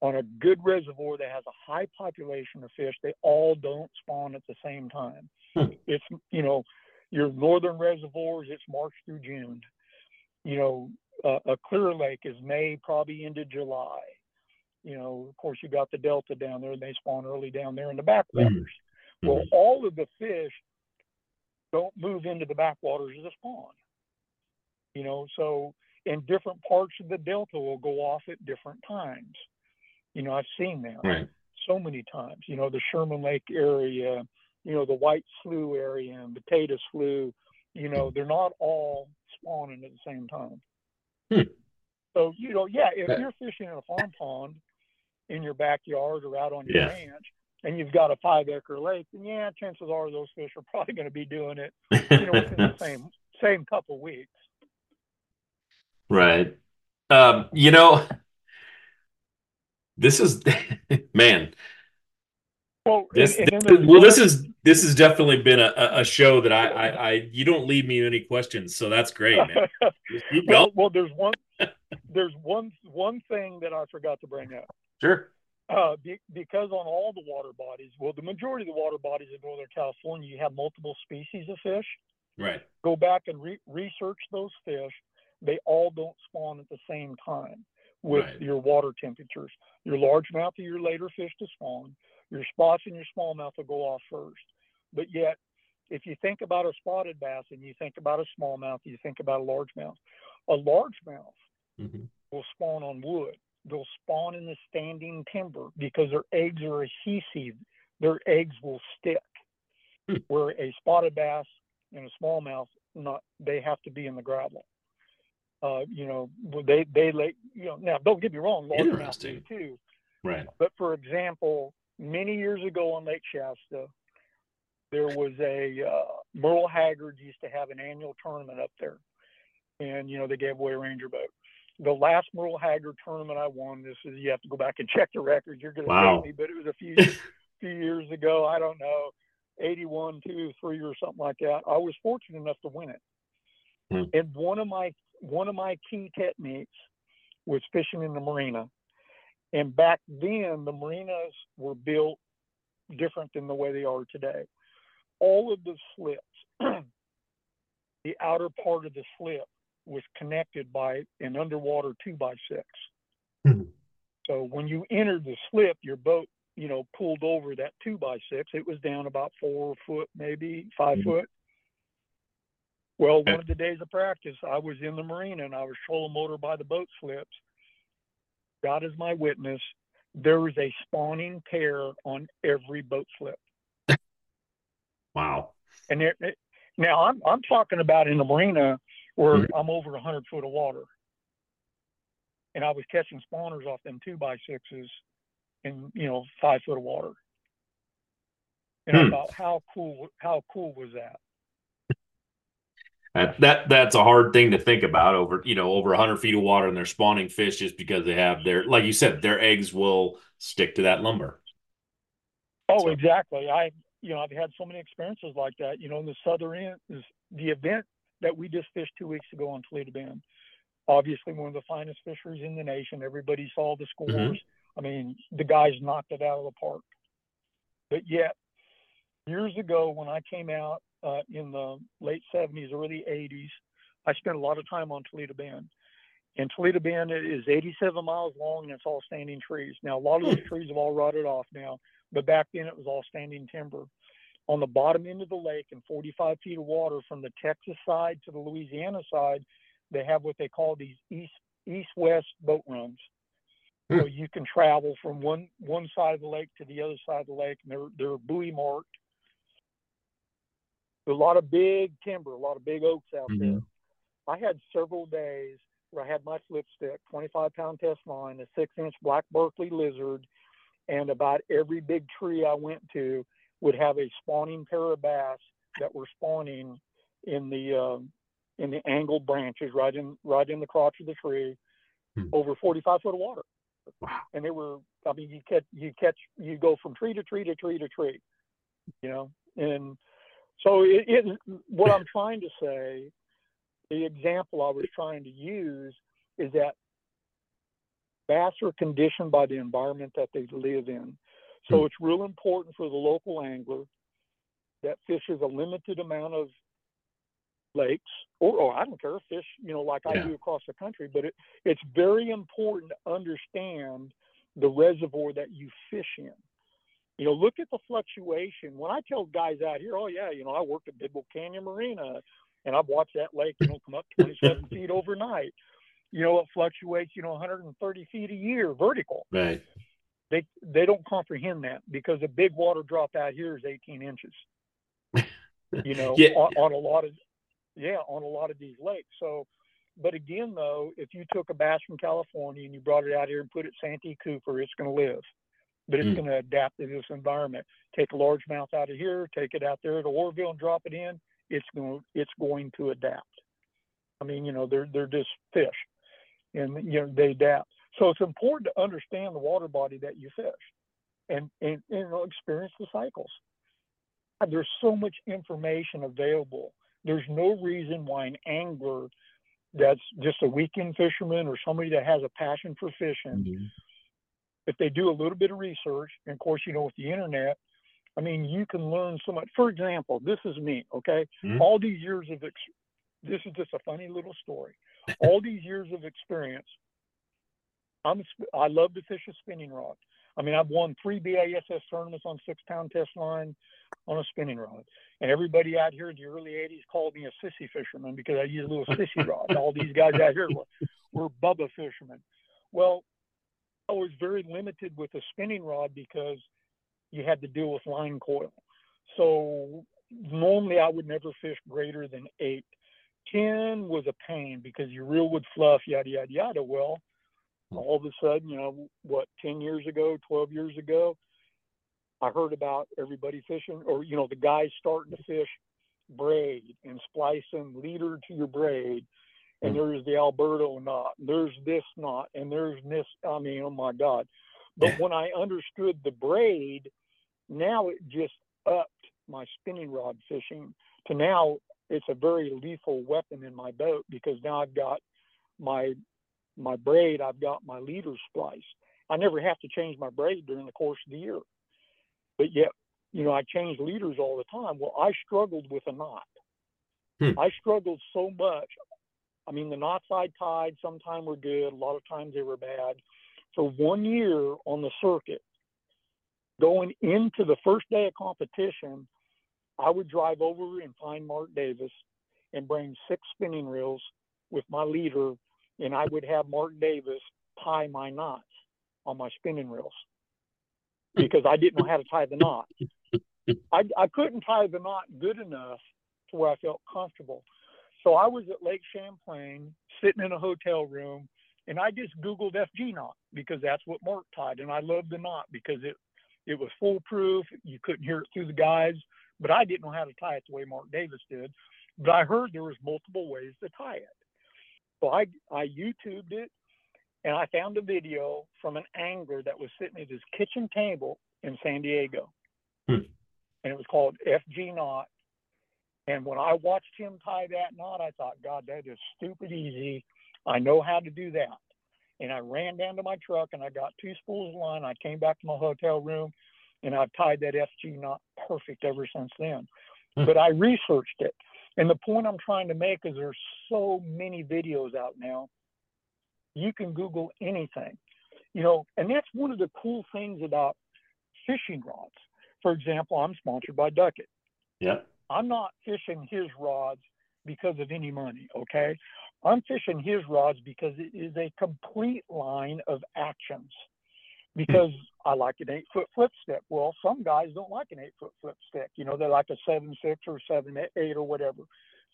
on a good reservoir that has a high population of fish, they all don't spawn at the same time. Hmm. It's you know, your northern reservoirs, it's March through June. You know, uh, a clear lake is May probably into July. You know, of course, you got the Delta down there, and they spawn early down there in the backwaters. Well, all of the fish don't move into the backwaters to spawn. You know, so in different parts of the delta will go off at different times. You know, I've seen that Right. so many times. You know, the Sherman Lake area, you know, the White Slough area and Potato Slough, you know, they're not all spawning at the same time. Hmm. So, you know, yeah, if you're fishing in a farm pond in your backyard or out on your Yeah. ranch and you've got a five acre lake, then yeah, chances are those fish are probably going to be doing it, you know, within the same same couple weeks. Right. Um, you know, this is man, Well, this, and, and this- well, this is this has definitely been a, a- show that I, I I you don't leave me any questions, so that's great, man. Well, well, there's one there's one one thing that I forgot to bring up. Sure. Uh, be, because on all the water bodies, well, the majority of the water bodies in Northern California, you have multiple species of fish. Right. Go back and re- research those fish. They all don't spawn at the same time with Right. your water temperatures. Your largemouth are your later fish to spawn. Your spots and your smallmouth will go off first. But yet, if you think about a spotted bass and you think about a smallmouth, you think about a largemouth. A largemouth Mhm. will spawn on wood. They'll spawn in the standing timber because their eggs are adhesive. Their eggs will stick. Hmm. Where a spotted bass and a smallmouth, not they have to be in the gravel. Uh, you know, they they lay. You know, now don't get me wrong, largemouth too. Right. But for example, many years ago on Lake Shasta, there was a uh, Merle Haggard used to have an annual tournament up there, and you know they gave away a Ranger boat. The last Merle Haggard tournament I won, this is you have to go back and check the records. You're going to Wow. me, but it was a few few years ago. I don't know, 81, 2, 3 or something like that. I was fortunate enough to win it. Hmm. And one of my one of my key techniques was fishing in the marina. And back then, the marinas were built different than the way they are today. All of the slips, the outer part of the slip was connected by an underwater two by six. Hmm. So when you entered the slip, your boat, you know, pulled over that two by six. It was down about four foot, maybe 5 Mhm. foot. Well, one of the days of practice, I was in the marina and I was trolling motor by the boat slips. God is my witness. There was a spawning pair on every boat slip. Wow. And there, now I'm I'm talking about in the marina where Mhm. I'm over hundred foot of water, and I was catching spawners off them two by sixes in you know five foot of water. And I Hmm. thought, how cool how cool was that? That, that that's a hard thing to think about over you know over 100 feet of water and they're spawning fish just because they have their like you said their eggs will stick to that lumber. Oh, So- exactly. I, you know, I've had so many experiences like that. You know, in the southern end is the event that we just fished two weeks ago on Toledo Bend. Obviously, one of the finest fisheries in the nation. Everybody saw the scores. Mhm. I mean, the guys knocked it out of the park. But yet, years ago, when I came out uh, in the late 70s, early 80s, I spent a lot of time on Toledo Bend. And Toledo Bend is 87 miles long and it's all standing trees. Now, a lot of those trees have all rotted off now, but back then it was all standing timber. On the bottom end of the lake and 45 feet of water from the Texas side to the Louisiana side, they have what they call these east east west boat runs. So you can travel from one one side of the lake to the other side of the lake, and they're they're buoy marked. A lot of big timber, a lot of big oaks out there. Mhm. I had several days where I had my flip stick, 25 pound test line, a six inch black Berkley lizard, and about every big tree I went to would have a spawning pair of bass that were spawning in the um, in the angled branches right in right in the crotch of the tree, Hmm. over 45 foot of water. Wow. And they were, I mean, you catch you catch you go from tree to tree to tree to tree, you know, and so it, it what I'm trying to say the example I was trying to use is that bass are conditioned by the environment that they live in. So Hmm. it's real important for the local angler that fishes a limited amount of lakes, or, or I don't care, fish, you know, like I do across the country. But it, it's very important to understand the reservoir that you fish in. You know, look at the fluctuation. When I tell guys out here, oh yeah, you know, I worked at Bidwell Canyon Marina, and I've watched that lake, you know, come up 27 feet overnight. You know, it fluctuates, you know, 130 feet a year vertical. Right. They they don't comprehend that because a big water drop out here is 18 inches. you know, Yeah. on, on a lot of, yeah, on a lot of these lakes. So, but again, though, if you took a bass from California and you brought it out here and put it Santee Cooper, it's going to live, but it's Mm. going to adapt to this environment. Take a largemouth out of here, take it out there to Oroville and drop it in. It's going, it's going to adapt. I mean, you know, they're they're just fish, and you know they adapt. So it's important to understand the water body that you fish, and and, and experience the cycles. There's so much information available. There's no reason why an angler that's just a weekend fisherman or somebody that has a passion for fishing, if they do a little bit of research, and of course, you know, with the internet, I mean, you can learn so much. For example, this is me, okay? Mhm. All these years of ex- this is just a funny little story. All these years of experience, I'm a I love to fish a spinning rod. I mean, I've won three BASS tournaments on six pound test line on a spinning rod. And everybody out here in the early 80s called me a sissy fisherman because I use a little sissy rod. All these guys out here were, were Bubba fishermen. Well, I was very limited with a spinning rod because you had to deal with line coil. So normally I would never fish greater than eight. 10 was a pain because your reel would fluff, yada, yada, yada. Well, Hmm. all of a sudden, you know, what, 10 years ago, 12 years ago, I heard about everybody fishing, or, you know, the guys starting to fish braid and splicing leader to your braid. And hmm. there's the Alberto knot, there's this knot, and there's this. I mean, oh my God. But when I understood the braid, now it just upped my spinning rod fishing to now it's a very lethal weapon in my boat because now I've got my my braid, I've got my leader spliced. I never have to change my braid during the course of the year. But yet, you know, I change leaders all the time. Well, I struggled with a knot. Hmm. I struggled so much. I mean, the knots I tied sometimes were good, a lot of times they were bad. For one year on the circuit, going into the first day of competition, I would drive over and find Mark Davis and bring six spinning reels with my leader, and I would have Mark Davis tie my knots on my spinning reels because I didn't know how to tie the knot. I, I couldn't tie the knot good enough to where I felt comfortable. So I was at Lake Champlain sitting in a hotel room and I just Googled FG knot because that's what Mark tied. And I loved the knot because it, it was foolproof. You couldn't hear it through the guides, but I didn't know how to tie it the way Mark Davis did. But I heard there was multiple ways to tie it. So I, I YouTubed it and I found a video from an angler that was sitting at his kitchen table in San Diego. Hmm. And it was called FG knot. And when I watched him tie that knot, I thought, God, that is stupid easy. I know how to do that. And I ran down to my truck and I got two spools of line. I came back to my hotel room and I've tied that FG knot perfect ever since then. Hmm. But I researched it. And the point I'm trying to make is there's so many videos out now. You can Google anything, you know, and that's one of the cool things about fishing rods. For example, I'm sponsored by Duckett. Yeah. I'm not fishing his rods because of any money, okay? I'm fishing his rods because it is a complete line of actions. Hmm. Because I like an eight foot flip stick. Well, some guys don't like an eight foot flip stick. You know, they like a seven six or seven eight or whatever.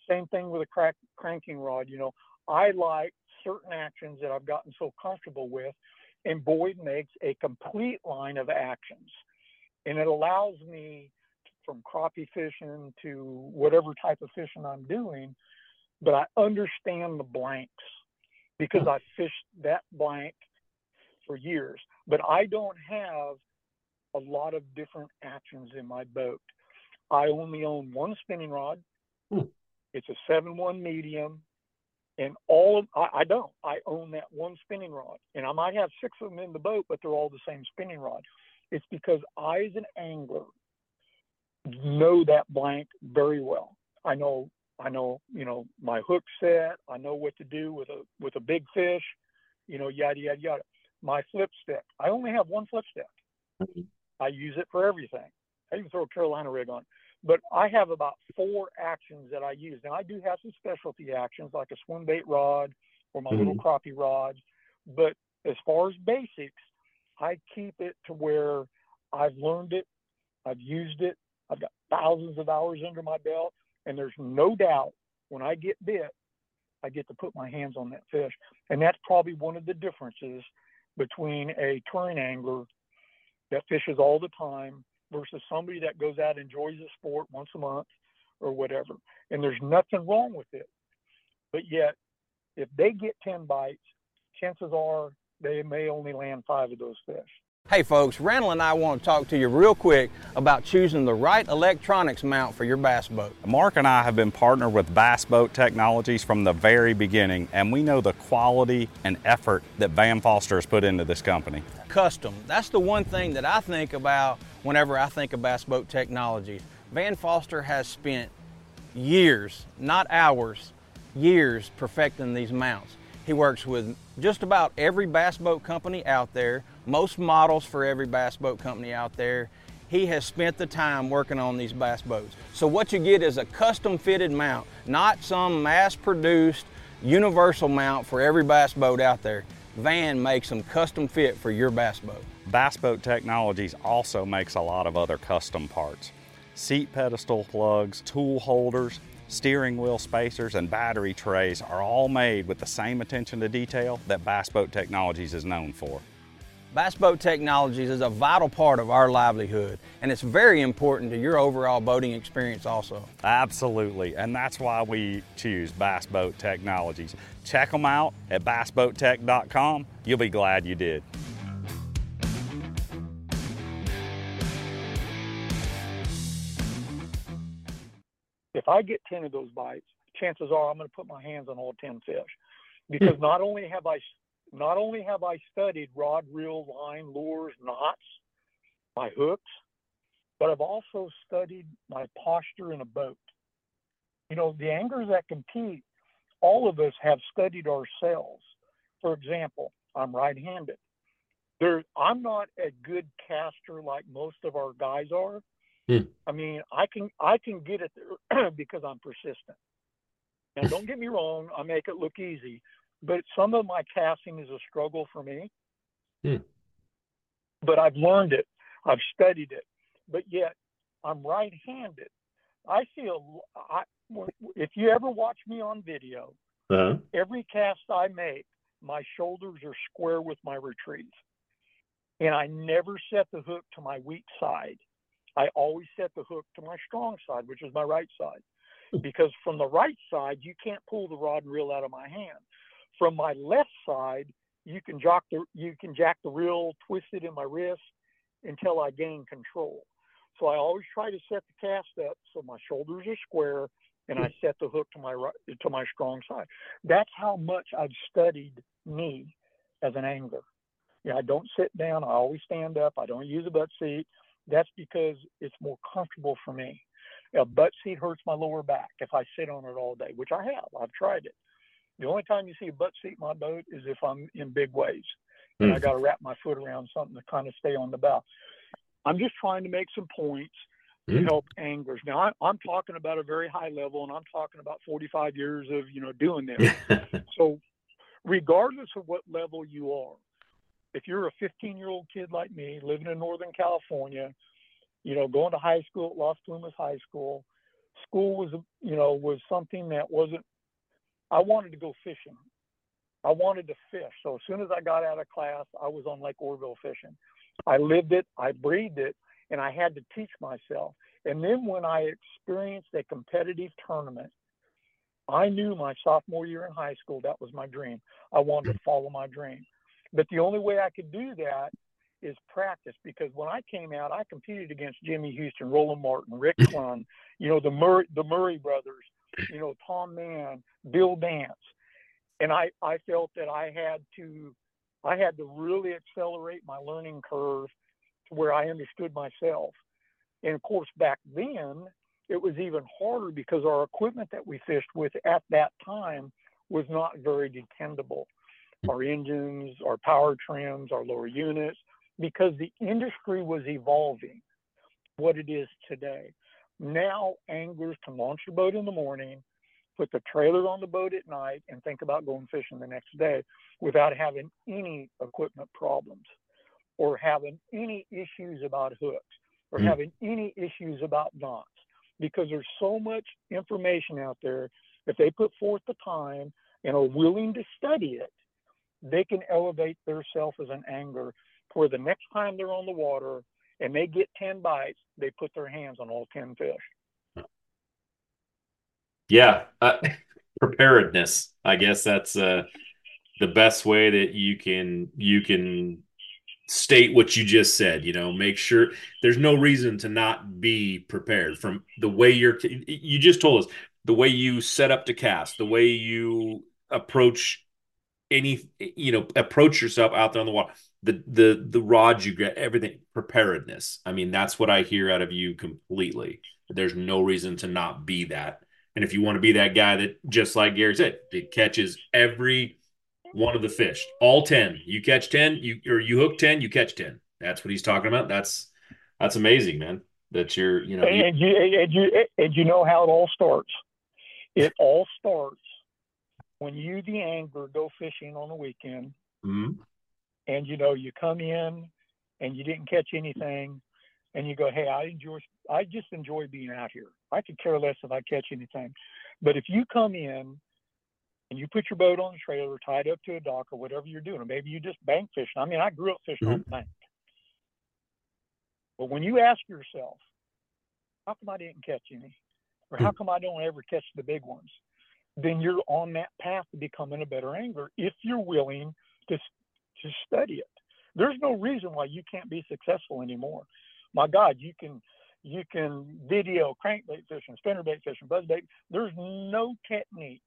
Same thing with a crack, cranking rod. You know, I like certain actions that I've gotten so comfortable with, and Boyd makes a complete line of actions, and it allows me from crappie fishing to whatever type of fishing I'm doing, but I understand the blanks because hmm. I fished that blank for years. But I don't have a lot of different actions in my boat. I only own one spinning rod. Hmm. It's a seven one medium, and all of I, I don't. I own that one spinning rod, and I might have six of them in the boat, but they're all the same spinning rod. It's because I, as an angler, know that blank very well. I know I know, you know, my hook set, I know what to do with a with a big fish, you know, yada yada yada. My flip stick. I only have one flip stick. Mhm. I use it for everything. I even throw a Carolina rig on. But I have about four actions that I use. Now I do have some specialty actions like a swim bait rod or my little crappie rods. But as far as basics, I keep it to where I've learned it, I've used it, I've got thousands of hours under my belt, and there's no doubt when I get bit, I get to put my hands on that fish. And that's probably one of the differences between a touring angler that fishes all the time versus somebody that goes out and enjoys the sport once a month or whatever. And there's nothing wrong with it. But yet, if they get 10 bites, chances are they may only land five of those fish. Hey folks, Randall and I want to talk to you real quick about choosing the right electronics mount for your bass boat. Mark and I have been partnered with Bass Boat Technologies from the very beginning, and we know the quality and effort that Van Foster has put into this company. Custom. That's the one thing that I think about whenever I think of Bass Boat Technologies. Van Foster has spent years, not hours, years perfecting these mounts. He works with just about every bass boat company out there, most models for every bass boat company out there. He has spent the time working on these bass boats. So what you get is a custom fitted mount, not some mass produced universal mount for every bass boat out there. Van makes them custom fit for your bass boat. Bass Boat Technologies also makes a lot of other custom parts. Seat pedestal plugs, tool holders, steering wheel spacers, and battery trays are all made with the same attention to detail that Bass Boat Technologies is known for. Bass Boat Technologies is a vital part of our livelihood, and it's very important to your overall boating experience also. Absolutely, and that's why we choose Bass Boat Technologies. Check them out at bassboattech.com. You'll be glad you did. if I get 10 of those bites, chances are I'm going to put my hands on all 10 fish because not only have I not only have I studied rod, reel, line, lures, knots, my hooks, but I've also studied my posture in a boat. You know, the anglers that compete, all of us have studied ourselves. For example, I'm right-handed. There, I'm not a good caster like most of our guys are. Hmm. I mean, I can I can get it there because I'm persistent. Now, don't get me wrong, I make it look easy, but some of my casting is a struggle for me. Hmm. But I've learned it, I've studied it, but yet I'm right-handed. I see a I, if you ever watch me on video, Uh-huh. every cast I make, my shoulders are square with my retrieve. And I never set the hook to my weak side. I always set the hook to my strong side, which is my right side. Because from the right side, you can't pull the rod and reel out of my hand. From my left side, you can jack the you can jack the reel, twist it in my wrist until I gain control. So I always try to set the cast up so my shoulders are square and I set the hook to my right to my strong side. That's how much I've studied me as an angler. Yeah, I don't sit down. I always stand up. I don't use a butt seat. That's because it's more comfortable for me. A butt seat hurts my lower back if I sit on it all day, which I have. I've tried it. The only time you see a butt seat in my boat is if I'm in big waves and I got to wrap my foot around something to kind of stay on the bow. I'm just trying to make some points to Mm. help anglers. Now, I, I'm talking about a very high level, and I'm talking about 45 years of you know doing this. so, regardless of what level you are, if you're a 15 year old kid like me living in Northern California, you know, going to high school at Las Plumas High School, school was, you know, was something that wasn't, I wanted to go fishing. I wanted to fish. So as soon as I got out of class, I was on Lake Oroville fishing. I lived it, I breathed it, and I had to teach myself. And then when I experienced a competitive tournament, I knew my sophomore year in high school that was my dream. I wanted to follow my dream. But the only way I could do that is practice because when I came out, I competed against Jimmy Houston, Roland Martin, Rick Clunn, you know, the Murray, the Murray brothers, you know, Tom Mann, Bill Dance. And I, I felt that I had to I had to really accelerate my learning curve to where I understood myself. And of course, back then, it was even harder because our equipment that we fished with at that time was not very dependable. Our engines, our power trims, our lower units, because the industry was evolving what it is today. Now, anglers can launch a boat in the morning, put the trailer on the boat at night, and think about going fishing the next day without having any equipment problems or having any issues about hooks. or Mm. having any issues about knots because there's so much information out there. If they put forth the time and are willing to study it, they can elevate themselves as an angler for the next time they're on the water and they get 10 bites, they put their hands on all 10 fish. Yeah, uh, preparedness. I guess that's uh, the best way that you can you can state what you just said. You know, make sure there's no reason to not be prepared from the way you're. You just told us the way you set up to cast, the way you approach any you know approach yourself out there on the water the the the rods you get everything preparedness. I mean that's what i hear out of you completely. There's no reason to not be that. And if you want to be that guy that just like gary said it catches every one of the fish. All 10 you catch 10 you or you hook 10 you catch 10 that's what he's talking about. That's that's amazing man that you're you know you, And you, and you, and you know how it all starts. It all starts when you, the angler, go fishing on a weekend Mhm. And you know you come in and you didn't catch anything and you go hey i enjoy i just enjoy being out here. I could care less if i catch anything. But if you come in and you put your boat on the trailer tied up to a dock or whatever you're doing or maybe you just bank fishing. I mean i grew up fishing on the bank. But when you ask yourself how come i didn't catch any? or how hmm. come i don't ever catch the big ones? then you're on that path to becoming a better angler if you're willing to to study it. There's no reason why you can't be successful anymore. My God, you can you can video crankbait fishing, spinnerbait fishing, buzzbait. There's no technique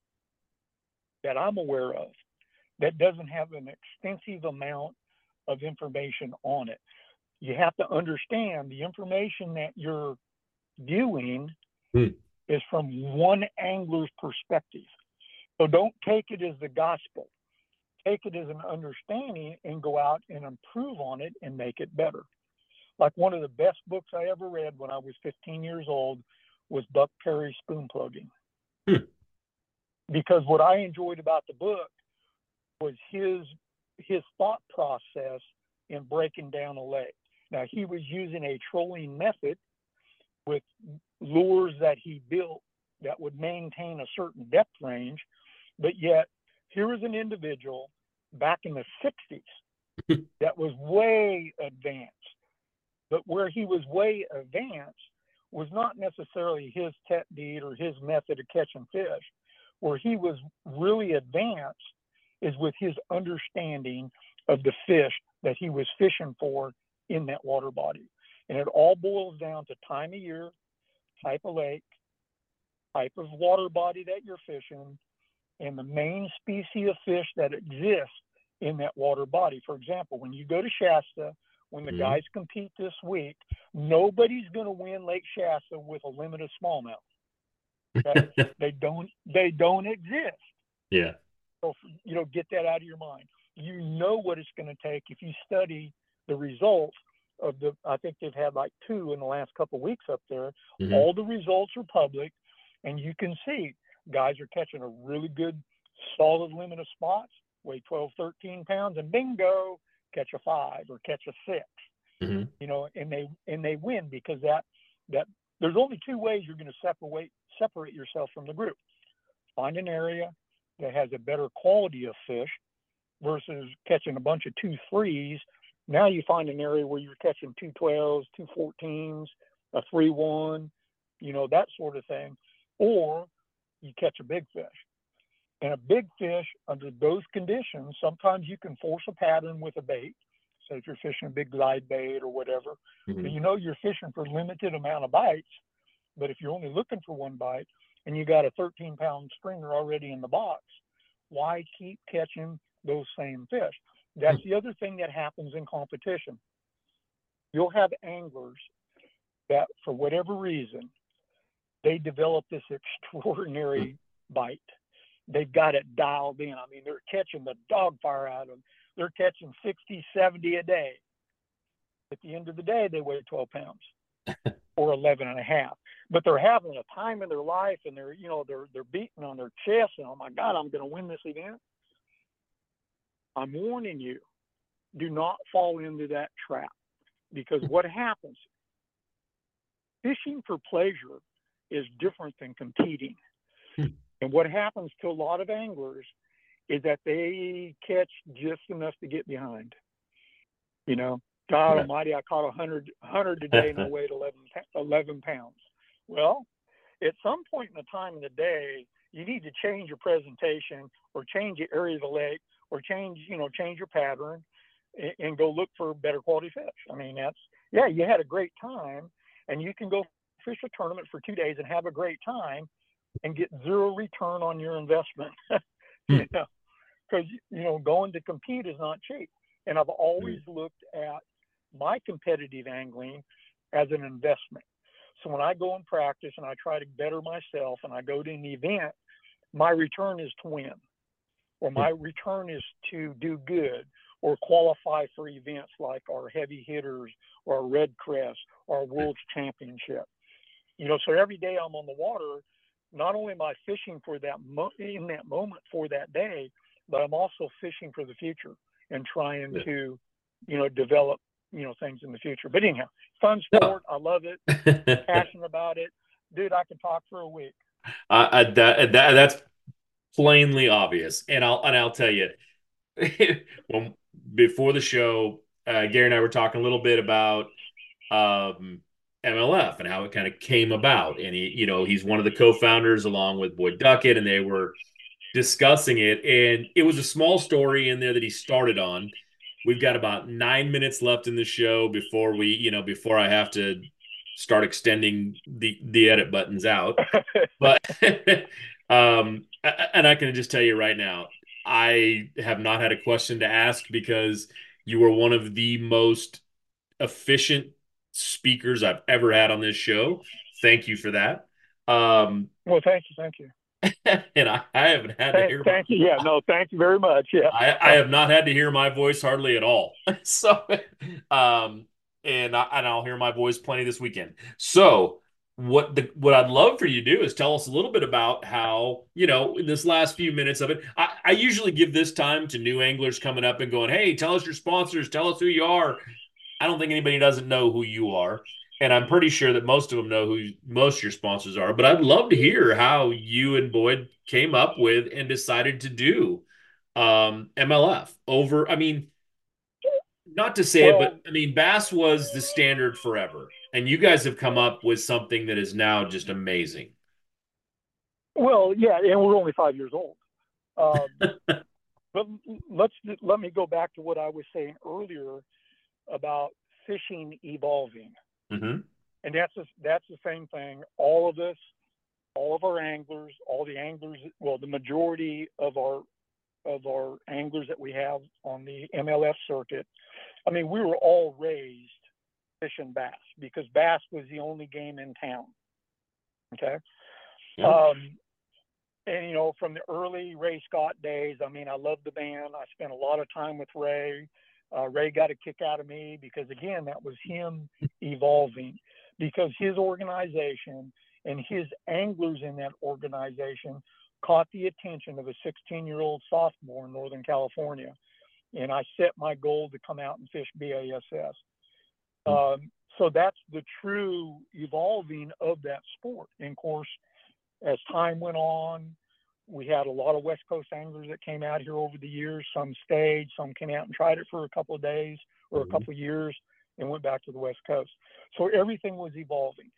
that I'm aware of that doesn't have an extensive amount of information on it. You have to understand the information that you're viewing Hmm. is from one angler's perspective. So don't take it as the gospel take it as an understanding and go out and improve on it and make it better. Like one of the best books I ever read when I was 15 years old was Buck Perry Spoon Plugging. Hmm. Because what I enjoyed about the book was his his thought process in breaking down a lake. Now he was using a trolling method with lures that he built that would maintain a certain depth range, but yet here was an individual back in the 60s that was way advanced. But where he was way advanced was not necessarily his technique or his method of catching fish. Where he was really advanced is with his understanding of the fish that he was fishing for in that water body. And it all boils down to time of year, type of lake, type of water body that you're fishing, and the main species of fish that exists in that water body. For example, when you go to Shasta, when the Mhm. guys compete this week, nobody's going to win Lake Shasta with a limited smallmouth. Okay? they don't. They don't exist. yeah So you know, get that out of your mind. You know what it's going to take if you study the results of the. I think they've had like two in the last couple of weeks up there. Mhm. All the results are public, and you can see guys are catching a really good, solid limit of spots, weigh 12, 13 pounds, and bingo, catch a five or catch a 6 Mhm. You know, and they and they win because that that there's only two ways you're going to separate separate yourself from the group. Find an area that has a better quality of fish versus catching a bunch of two threes. Now you find an area where you're catching two twelves, two fourteens, a three one, you know, that sort of thing. Or you catch a big fish. And a big fish under those conditions, sometimes you can force a pattern with a bait. So if you're fishing a big glide bait or whatever, Mhm. and you know you're fishing for limited amount of bites, but if you're only looking for one bite and you got a 13 pound stringer already in the box, why keep catching those same fish? That's the other thing that happens in competition. You'll have anglers that, for whatever reason, they develop this extraordinary hmm. bite. They've got it dialed in. I mean, they're catching the dog fire out of them. They're catching 60, 70 a day. At the end of the day, they weigh 12 pounds or 11 and a half. But they're having a time in their life and they're, you know, they're, they're beating on their chest and, oh my God, I'm going to win this event. I'm warning you, do not fall into that trap because hmm. what happens fishing for pleasure is different than competing. Hmm. And what happens to a lot of anglers is that they catch just enough to get behind. You know, God. Almighty, I caught a hundred hundred today and I weighed 11, 11 pounds. Well, at some point in the time of the day, you need to change your presentation or change your area of the lake or change, you know, change your pattern and, and go look for better quality fish. I mean, that's yeah, you had a great time, and you can go fish a tournament for two days and have a great time and get zero return on your investment. Hmm. you know, because you know going to compete is not cheap. And I've always hmm. looked at my competitive angling as an investment. So when I go and practice and I try to better myself and I go to an event, my return is to win, or hmm. my return is to do good or qualify for events like our heavy hitters or our REDCREST or our world championship. You know, so every day I'm on the water, not only am I fishing for that mo- in that moment for that day, but I'm also fishing for the future and trying Yeah. to, you know, develop, you know, things in the future. But anyhow, fun No. sport. I love it. Passionate about it. Dude, I can talk for a week. I, I, that, that that's plainly obvious, and I'll and I'll tell you, when before the show, uh, Gary and I were talking a little bit about um, MLF and how it kind of came about, and he, you know, he's one of the co-founders along with Boyd Duckett, and they were discussing it, and it was a small story in there that he started on. We've got about nine minutes left in the show before we, you know, before I have to start extending the the edit buttons out. but um, and I can just tell you right now, I have not had a question to ask because you were one of the most efficient speakers I've ever had on this show. Thank you for that. Um, well, thank you, thank you, and I, I haven't had to hear thank you. Yeah, no, thank you very much. Yeah, I, I have not had to hear my voice hardly at all. so, um, and I, and I'll hear my voice plenty this weekend. So, what the what I'd love for you to do is tell us a little bit about how you know in this last few minutes of it. I, I usually give this time to new anglers coming up and going, "Hey, tell us your sponsors, tell us who you are." I don't think anybody doesn't know who you are, and I'm pretty sure that most of them know who most of your sponsors are. But I'd love to hear how you and Boyd came up with and decided to do um, MLF over. I mean, not to say Well- it, but I mean, Bass was the standard forever, and you guys have come up with something that is now just amazing. Well, yeah, and we're only five years old. Um, but let's let me go back to what I was saying earlier about fishing evolving, Mm-hmm. and that's the, that's the same thing. All of us, all of our anglers, all the anglers, well, the majority of our of our anglers that we have on the MLF circuit. I mean, we were all raised fishing bass because bass was the only game in town. Okay. Yeah. Um, and you know, from the early Ray Scott days, I mean, I loved the band. I spent a lot of time with Ray. Uh, Ray got a kick out of me because, again, that was him evolving because his organization and his anglers in that organization caught the attention of a 16 year old sophomore in Northern California. And I set my goal to come out and fish BASS. Um, so that's the true evolving of that sport. And of course, as time went on, we had a lot of West Coast anglers that came out here over the years. Some stayed, some came out and tried it for a couple of days or a Mhm. couple of years and went back to the West Coast. So everything was evolving.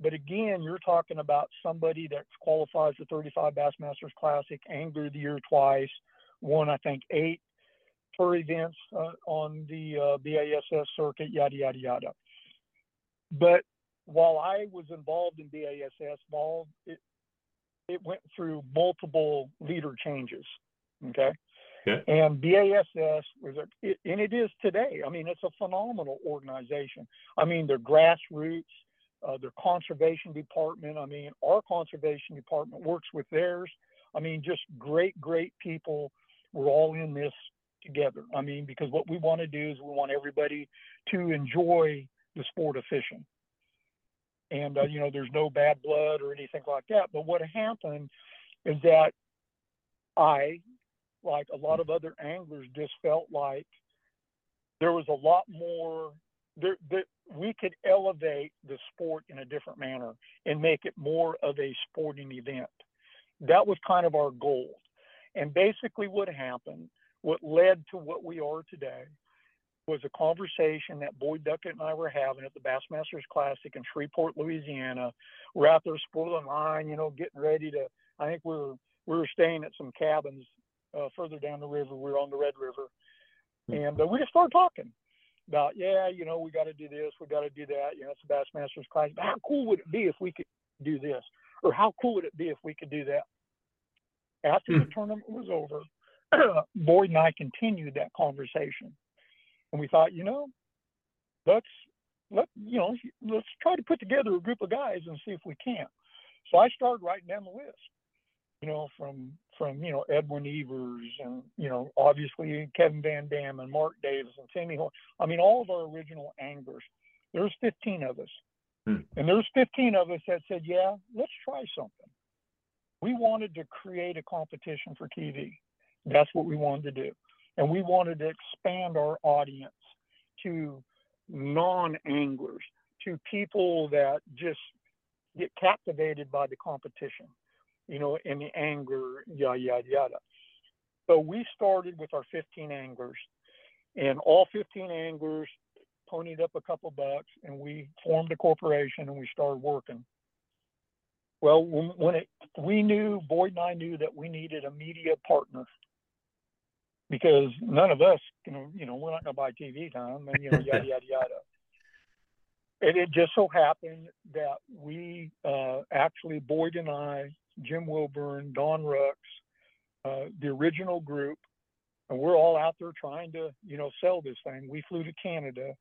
But again, you're talking about somebody that qualifies the 35 Bassmasters Classic, Angler of the Year twice, won, I think, eight tour events uh, on the uh, BASS circuit, yada, yada, yada. But while I was involved in BASS, ball, it, it went through multiple leader changes. Okay. Okay. And BASS was, a, it, and it is today. I mean, it's a phenomenal organization. I mean, their grassroots, uh, their conservation department. I mean, our conservation department works with theirs. I mean, just great, great people. We're all in this together. I mean, because what we want to do is we want everybody to enjoy the sport of fishing. And, uh, you know, there's no bad blood or anything like that. But what happened is that I, like a lot of other anglers, just felt like there was a lot more there, there, we could elevate the sport in a different manner and make it more of a sporting event. That was kind of our goal. And basically, what happened, what led to what we are today, was a conversation that Boyd Duckett and I were having at the Bassmasters Classic in Shreveport, Louisiana. We're out there spooling line, you know, getting ready to. I think we were we were staying at some cabins uh, further down the river. We were on the Red River, and uh, we just started talking about, yeah, you know, we got to do this, we got to do that. You know, it's a Bassmasters Classic. How cool would it be if we could do this, or how cool would it be if we could do that? After the tournament was over, Boyd and I continued that conversation and we thought, you know, let's let you know, let's try to put together a group of guys and see if we can. So I started writing down the list, you know, from from you know Edwin Evers and you know obviously Kevin Van Dam and Mark Davis and Sammy Horn. I mean, all of our original anglers. There's 15 of us, Hmm. and there's 15 of us that said, yeah, let's try something. We wanted to create a competition for TV. That's what we wanted to do and we wanted to expand our audience to non-anglers, to people that just get captivated by the competition, you know, and the anger, yada yada yada. So we started with our 15 anglers, and all 15 anglers ponied up a couple bucks, and we formed a corporation and we started working. Well, when, it, we knew, Boyd and I knew that we needed a media partner because none of us, you know, you know, we're not going to buy TV time, and you know, yada yada yada. And it just so happened that we uh, actually Boyd and I, Jim Wilburn, Don Rux, uh, the original group, and we're all out there trying to, you know, sell this thing. We flew to Canada,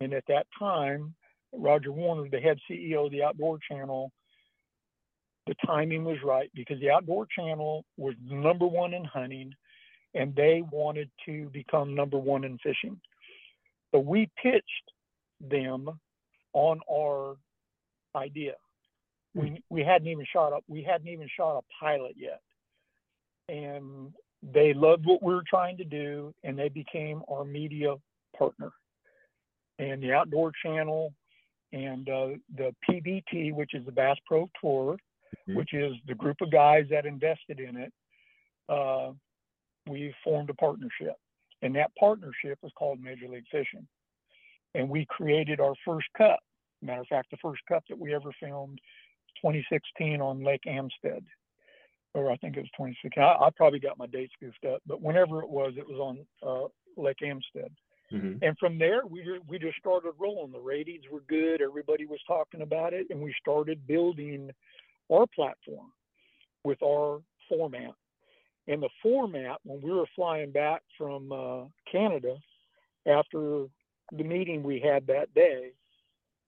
and at that time, Roger Werner, the head CEO of the Outdoor Channel, the timing was right because the Outdoor Channel was number one in hunting and they wanted to become number one in fishing. So we pitched them on our idea. We we hadn't even shot up we hadn't even shot a pilot yet. And they loved what we were trying to do and they became our media partner. And the outdoor channel and uh, the PBT, which is the Bass Pro Tour, Mhm. which is the group of guys that invested in it, uh, we formed a partnership. And that partnership was called Major League Fishing. And we created our first cup. Matter of fact, the first cup that we ever filmed, 2016 on Lake Amistad. Or I think it was 2016. I, I probably got my dates goofed up, but whenever it was, it was on uh, Lake Amistad. Mhm. And from there, we ju- we just started rolling. The ratings were good. Everybody was talking about it, and we started building our platform with our format. And the format, when we were flying back from uh, Canada after the meeting we had that day,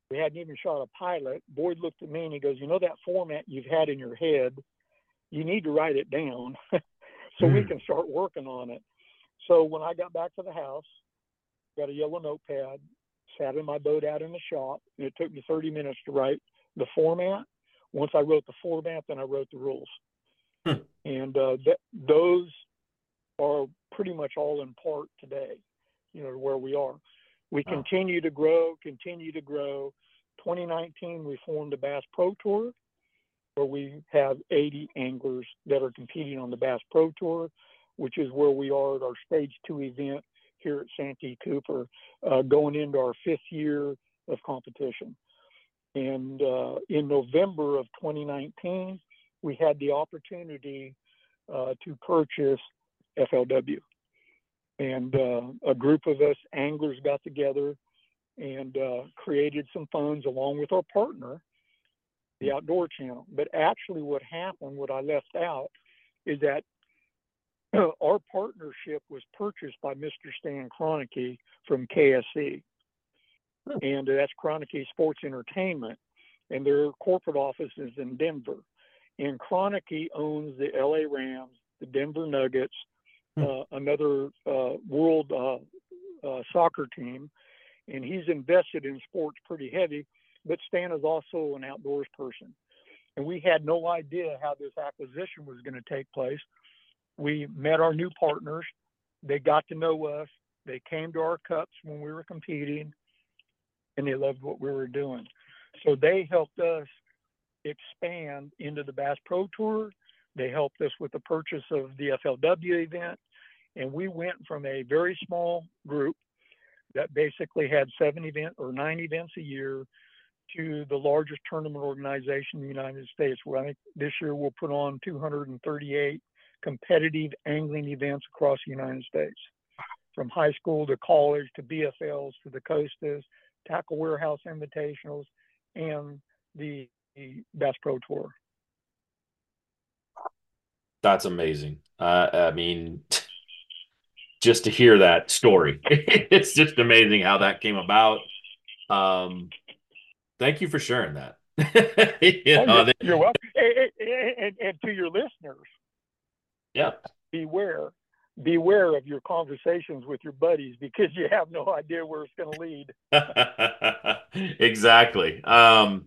we hadn't even shot a pilot. Boyd looked at me and he goes, "You know that format you've had in your head, you need to write it down so we Hmm. can start working on it." So when I got back to the house, got a yellow notepad, sat in my boat out in the shop, and it took me 30 minutes to write the format. Once I wrote the format, then I wrote the rules. Hmm. And uh, th- those are pretty much all in part today, you know, where we are. We Wow. continue to grow, continue to grow. 2019, we formed the Bass Pro Tour, where we have 80 anglers that are competing on the Bass Pro Tour, which is where we are at our stage two event here at Santee Cooper, uh, going into our fifth year of competition. And uh, in November of 2019, we had the opportunity uh, to purchase FLW. And uh, a group of us anglers got together and uh, created some funds along with our partner, the Outdoor Channel. But actually, what happened, what I left out, is that our partnership was purchased by Mr. Stan Kroenke from KSC. Hmm. And that's Kroenke Sports Entertainment. And their corporate office is in Denver. And Kroenke owns the LA Rams, the Denver Nuggets, Hmm. uh, another uh, world uh, uh, soccer team. And he's invested in sports pretty heavy. But Stan is also an outdoors person. And we had no idea how this acquisition was going to take place we met our new partners. They got to know us. They came to our cups when we were competing, and they loved what we were doing. So they helped us expand into the Bass Pro Tour. They helped us with the purchase of the FLW event. And we went from a very small group that basically had seven event or nine events a year to the largest tournament organization in the United States. Where I think this year we'll put on 238 competitive angling events across the United States, from high school to college to BFLs to the Costas, Tackle Warehouse Invitationals, and the, the Bass Pro Tour. That's amazing. Uh, I mean, just to hear that story, it's just amazing how that came about. Um, thank you for sharing that. you oh, know, you're, you're, welcome. And, and, and, to your listeners, yeah, beware, beware of your conversations with your buddies because you have no idea where it's going to lead. exactly. Um,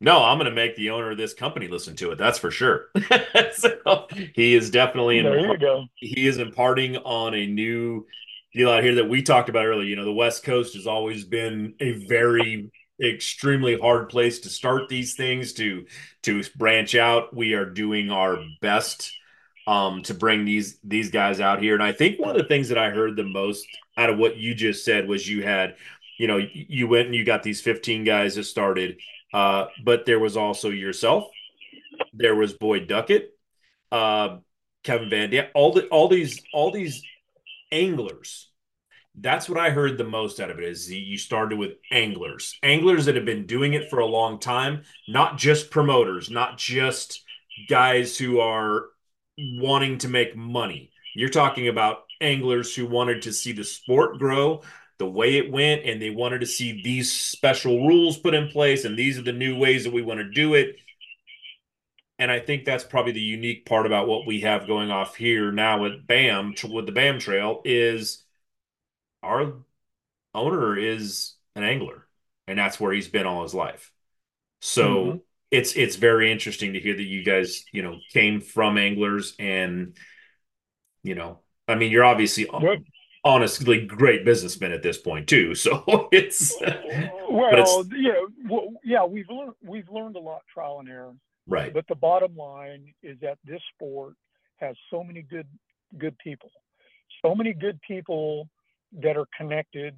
no, I'm going to make the owner of this company listen to it. That's for sure. so he is definitely there you go. He is imparting on a new deal out here that we talked about earlier. You know, the West Coast has always been a very extremely hard place to start these things to to branch out. We are doing our best um, to bring these these guys out here, and I think one of the things that I heard the most out of what you just said was you had, you know, you went and you got these 15 guys that started uh, but there was also yourself. There was Boyd Duckett, uh, Kevin Van Dam, all the all these all these anglers. That's what I heard the most out of it is you started with anglers, anglers that have been doing it for a long time, not just promoters, not just guys who are wanting to make money. You're talking about anglers who wanted to see the sport grow, the way it went and they wanted to see these special rules put in place and these are the new ways that we want to do it. And i think that's probably the unique part about what we have going off here now with bam with the bam trail is our owner is an angler and that's where he's been all his life. So mm-hmm. it's it's very interesting to hear that you guys you know came from anglers and you know i mean you're obviously honestly great businessman at this point too. So it's well, it's, yeah, well, yeah, we've learned we've learned a lot trial and error. Right. But the bottom line is that this sport has so many good good people, so many good people that are connected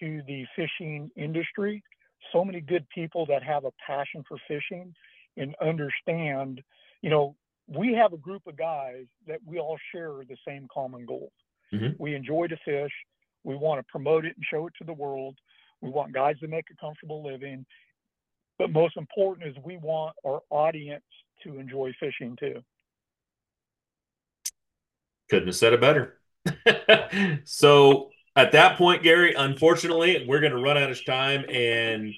to the fishing industry, so many good people that have a passion for fishing and understand, you know, we have a group of guys that we all share the same common goal. Mm-hmm. We enjoy to fish. We want to promote it and show it to the world. We want guys to make a comfortable living. But most important is we want our audience to enjoy fishing too. Couldn't have said it better. so at that point, Gary, unfortunately, we're going to run out of time and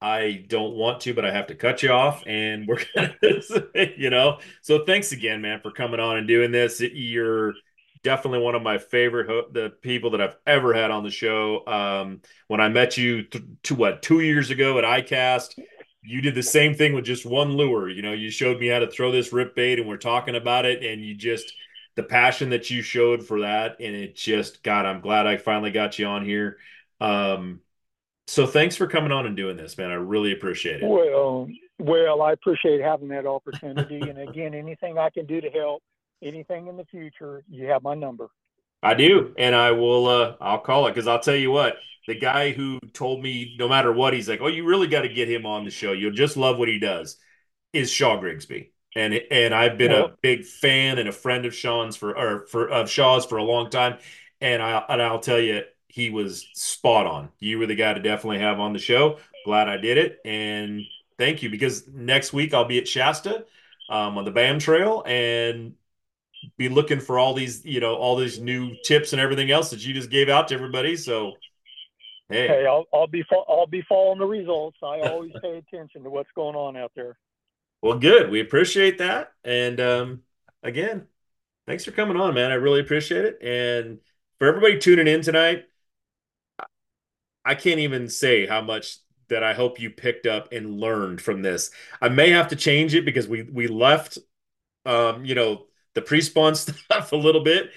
I don't want to, but I have to cut you off and we're going to, you know, so thanks again, man, for coming on and doing this. You're, definitely one of my favorite ho- the people that I've ever had on the show. Um, when I met you th- to what two years ago at ICAST, you did the same thing with just one lure. You know, you showed me how to throw this rip bait, and we're talking about it, and you just the passion that you showed for that, and it just God, I'm glad I finally got you on here. Um, so thanks for coming on and doing this, man. I really appreciate it. Well, well, I appreciate having that opportunity, and again, anything I can do to help anything in the future, you have my number. I do, and I will. Uh, I'll call it because I'll tell you what. The guy who told me no matter what, he's like, "Oh, you really got to get him on the show. You'll just love what he does." Is Shaw Grigsby, and and I've been well, a big fan and a friend of Sean's for or for of Shaw's for a long time, and I and I'll tell you, he was spot on. You were the guy to definitely have on the show. Glad I did it, and thank you because next week I'll be at Shasta um, on the BAM Trail, and be looking for all these, you know, all these new tips and everything else that you just gave out to everybody. So, hey, hey I'll, I'll be I'll be following the results. I always pay attention to what's going on out there. Well, good. We appreciate that. And um, again, thanks for coming on, man. I really appreciate it. And for everybody tuning in tonight, I can't even say how much that I hope you picked up and learned from this. I may have to change it because we we left um, you know, the pre-spawn stuff a little bit,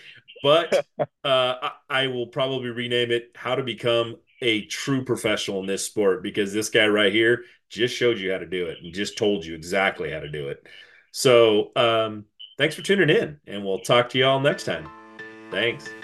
but uh, I, I will probably rename it "How to Become a true professional in this sport because this guy right here just showed you how to do it and just told you exactly how to do it. So, um, thanks for tuning in, and we'll talk to you all next time. Thanks.